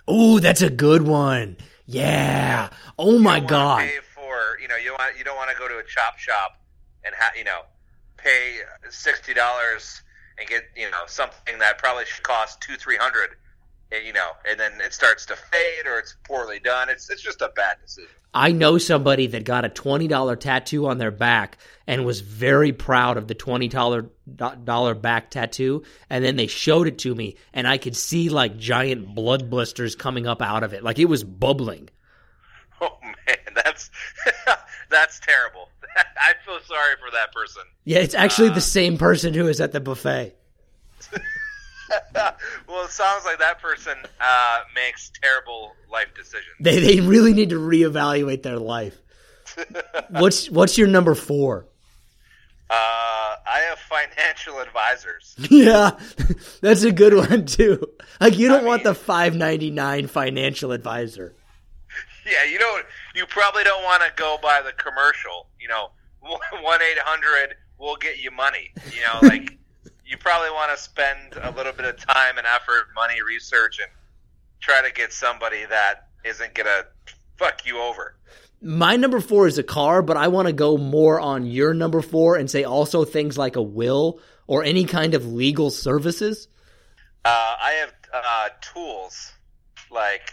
Ooh, that's a good one. Yeah. Oh my god. Pay for you know you want you don't want to go to a chop shop and ha- you know pay sixty dollars and get you know something that probably should cost two three hundred. You know, and then it starts to fade or it's poorly done. It's it's just a bad decision. I know somebody that got a $20 tattoo on their back and was very proud of the $20 back tattoo and then they showed it to me and I could see like giant blood blisters coming up out of it. Like it was bubbling. Oh man, that's [LAUGHS] that's terrible. [LAUGHS] I feel sorry for that person. Yeah, it's actually the same person who is at the buffet. [LAUGHS] well, it sounds like that person uh, makes terrible life decisions. They they really need to reevaluate their life. [LAUGHS] What's what's your number 4? Uh, I have financial advisors. Yeah. That's a good one too. Like you don't I want mean- the 5.99 financial advisor. Yeah, you don't. You probably don't want to go by the commercial. You know, [LAUGHS] one eight hundred will get you money. You know, [LAUGHS] like you probably want to spend a little bit of time and effort, money, research, and try to get somebody that isn't gonna fuck you over. My number four is a car, but I want to go more on your number four and say also things like a will or any kind of legal services. Uh, I have uh, tools like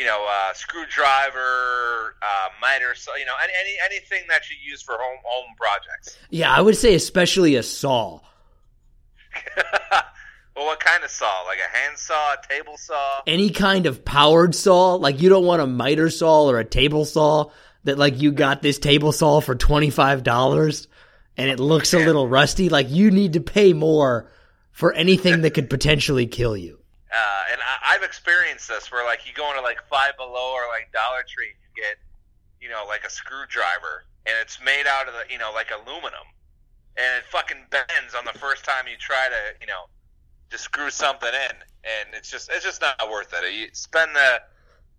you know uh, screwdriver, uh, miter, so you know any, any anything that you use for home home projects. Yeah, I would say especially a saw. [LAUGHS] well, what kind of saw? Like a hand saw, a table saw? Any kind of powered saw. Like you don't want a miter saw or a table saw that like you got this table saw for $25 and it looks a little rusty. Like you need to pay more for anything that could potentially kill you. Uh, and I, I've experienced this where like you go into like Five Below or like Dollar Tree, and you get you know like a screwdriver, and it's made out of the you know like aluminum, and it fucking bends on the first time you try to you know to screw something in, and it's just it's just not worth it. You spend the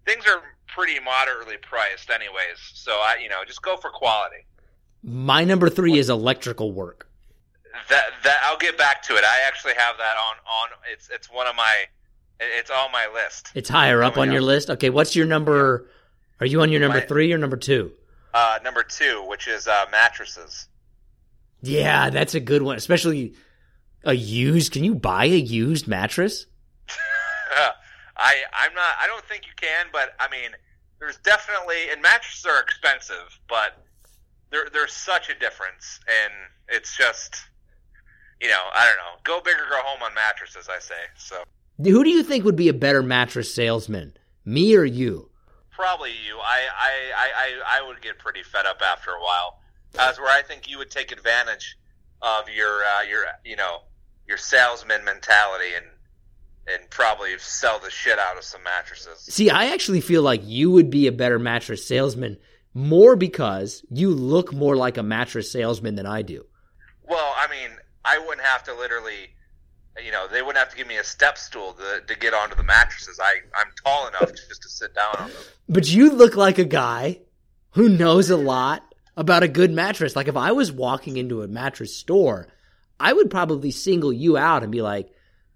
things are pretty moderately priced anyways, so I you know just go for quality. My number three is electrical work. That that I'll get back to it. I actually have that on on it's it's one of my it's on my list. It's higher up on your up. list. Okay, what's your number? Are you on your number My- three or number two? Uh, number two, which is uh, mattresses. Yeah, that's a good one. Especially a used. Can you buy a used mattress? [LAUGHS] I I'm not. I don't think you can, but I mean, there's definitely and mattresses are expensive, but there there's such a difference, and it's just you know I don't know. Go big or go home on mattresses, I say. So Who do you think would be a better mattress salesman, me or you? probably you. I I I I, would get pretty fed up after a while. As where I think you would take advantage of your uh, your you know your salesman mentality and and probably sell the shit out of some mattresses. See, I actually feel like you would be a better mattress salesman more because you look more like a mattress salesman than I do. Well, I mean, I wouldn't have to literally, you know, they wouldn't have to give me a step stool to, to get onto the mattresses. I, I'm tall enough just to sit down on them. But you look like a guy who knows a lot about a good mattress. Like if I was walking into a mattress store, I would probably single you out and be like,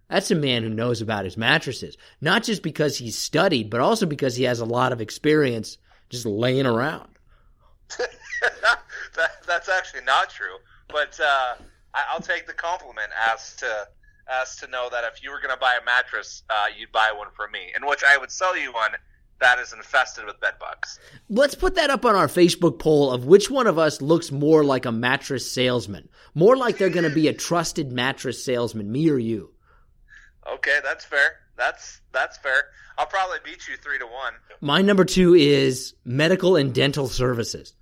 that's a man who knows about his mattresses. Not just because he's studied, but also because he has a lot of experience just laying around. [LAUGHS] that, that's actually not true, but uh, I, I'll take the compliment as to as to know that if you were going to buy a mattress, uh, you'd buy one for me, in which I would sell you one that is infested with bed bugs. Let's put that up on our Facebook poll of which one of us looks more like a mattress salesman. More like they're going to be a trusted mattress salesman, me or you. Okay, that's fair. That's that's fair. I'll probably beat you three to one. My number two is medical and dental services.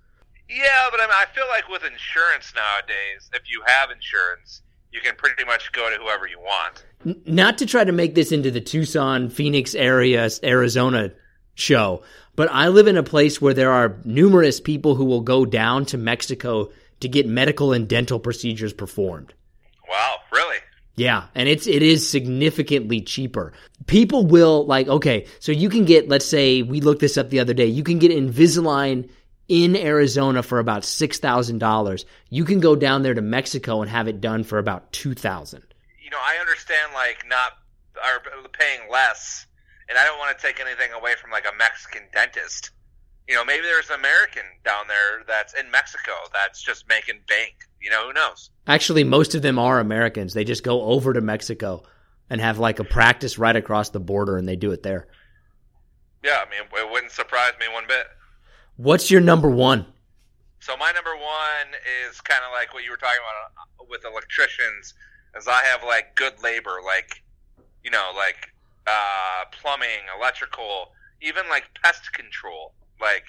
Yeah, but I, mean, I feel like with insurance nowadays, if you have insurance, you can pretty much go to whoever you want. Not to try to make this into the Tucson, Phoenix area, Arizona show, but I live in a place where there are numerous people who will go down to Mexico to get medical and dental procedures performed. Wow, really? Yeah, and it's it is significantly cheaper. People will like okay, so you can get let's say we looked this up the other day. You can get Invisalign in Arizona for about six thousand dollars. You can go down there to Mexico and have it done for about two thousand. You know, I understand like not are paying less, and I don't want to take anything away from like a Mexican dentist. You know, maybe there's an American down there that's in Mexico that's just making bank. You know, who knows? Actually, most of them are Americans. They just go over to Mexico and have like a practice right across the border, and they do it there. Yeah, I mean, it wouldn't surprise me one bit. What's your number one? So my number one is kind of like what you were talking about uh, with electricians, is I have like good labor, like you know, like uh, plumbing, electrical, even like pest control. Like,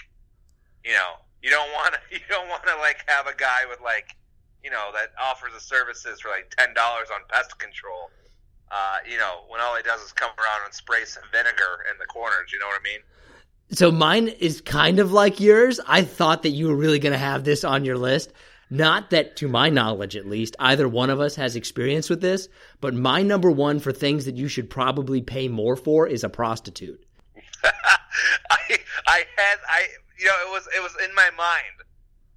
you know, you don't want to, [LAUGHS] you don't want to like have a guy with like, you know, that offers the services for like ten dollars on pest control. Uh, you know, when all he does is come around and spray some vinegar in the corners. You know what I mean? So mine is kind of like yours. I thought that you were really going to have this on your list. Not that, to my knowledge at least, either one of us has experience with this, but my number one for things that you should probably pay more for is a prostitute. [LAUGHS] I I had I you know it was it was in my mind,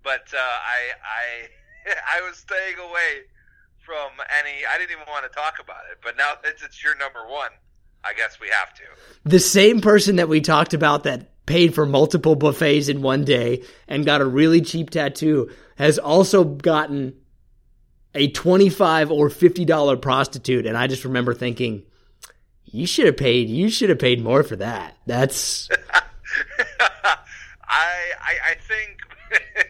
but uh, I I [LAUGHS] I was staying away from any. I didn't even want to talk about it, but now that it's your number one, I guess we have to. The same person that we talked about that paid for multiple buffets in one day and got a really cheap tattoo has also gotten a 25 or 50 dollar prostitute and I just remember thinking you should have paid you should have paid more for that. That's [LAUGHS] I, I I think [LAUGHS]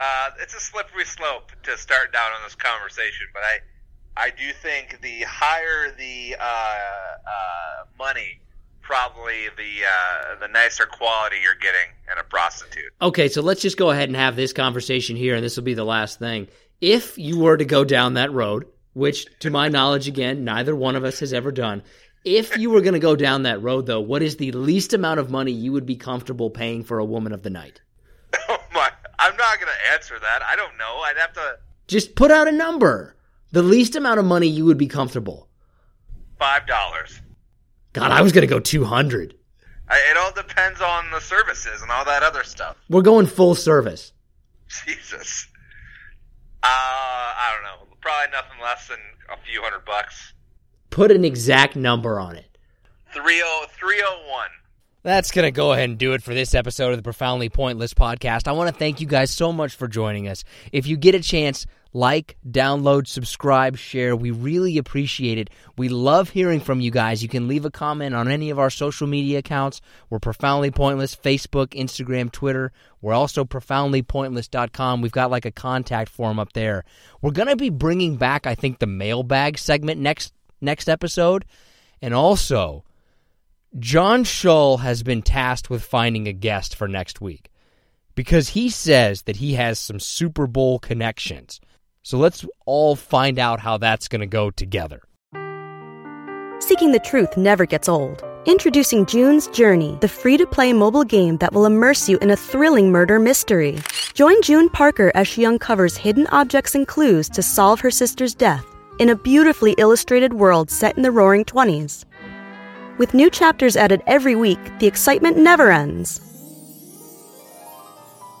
uh, it's a slippery slope to start down on this conversation, but I I do think the higher the uh, uh, money, probably the uh, the nicer quality you're getting in a prostitute. Okay, so let's just go ahead and have this conversation here, and this will be the last thing. If you were to go down that road, which to my [LAUGHS] knowledge, again, neither one of us has ever done. If you were going to go down that road, though, what is the least amount of money you would be comfortable paying for a woman of the night? [LAUGHS] Oh my! I'm not going to answer that. I don't know. I'd have to Just put out a number. The least amount of money you would be comfortable. five dollars. God, I was going to go 200. It all depends on the services and all that other stuff. We're going full service. Jesus. Uh, I don't know. Probably nothing less than a few hundred bucks. Put an exact number on it. Three oh three oh one. That's going to go ahead and do it for this episode of the Profoundly Pointless podcast. I want to thank you guys so much for joining us. If you get a chance, like, download, subscribe, share. We really appreciate it. We love hearing from you guys. You can leave a comment on any of our social media accounts. We're Profoundly Pointless, Facebook, Instagram, Twitter. We're also profoundlypointless.com. We've got like a contact form up there. We're going to be bringing back, I think, the mailbag segment next next episode. And also, John Shull has been tasked with finding a guest for next week because he says that he has some Super Bowl connections. So let's all find out how that's going to go together. Seeking the truth never gets old. Introducing June's Journey, the free to play mobile game that will immerse you in a thrilling murder mystery. Join June Parker as she uncovers hidden objects and clues to solve her sister's death in a beautifully illustrated world set in the roaring 20s. With new chapters added every week, the excitement never ends.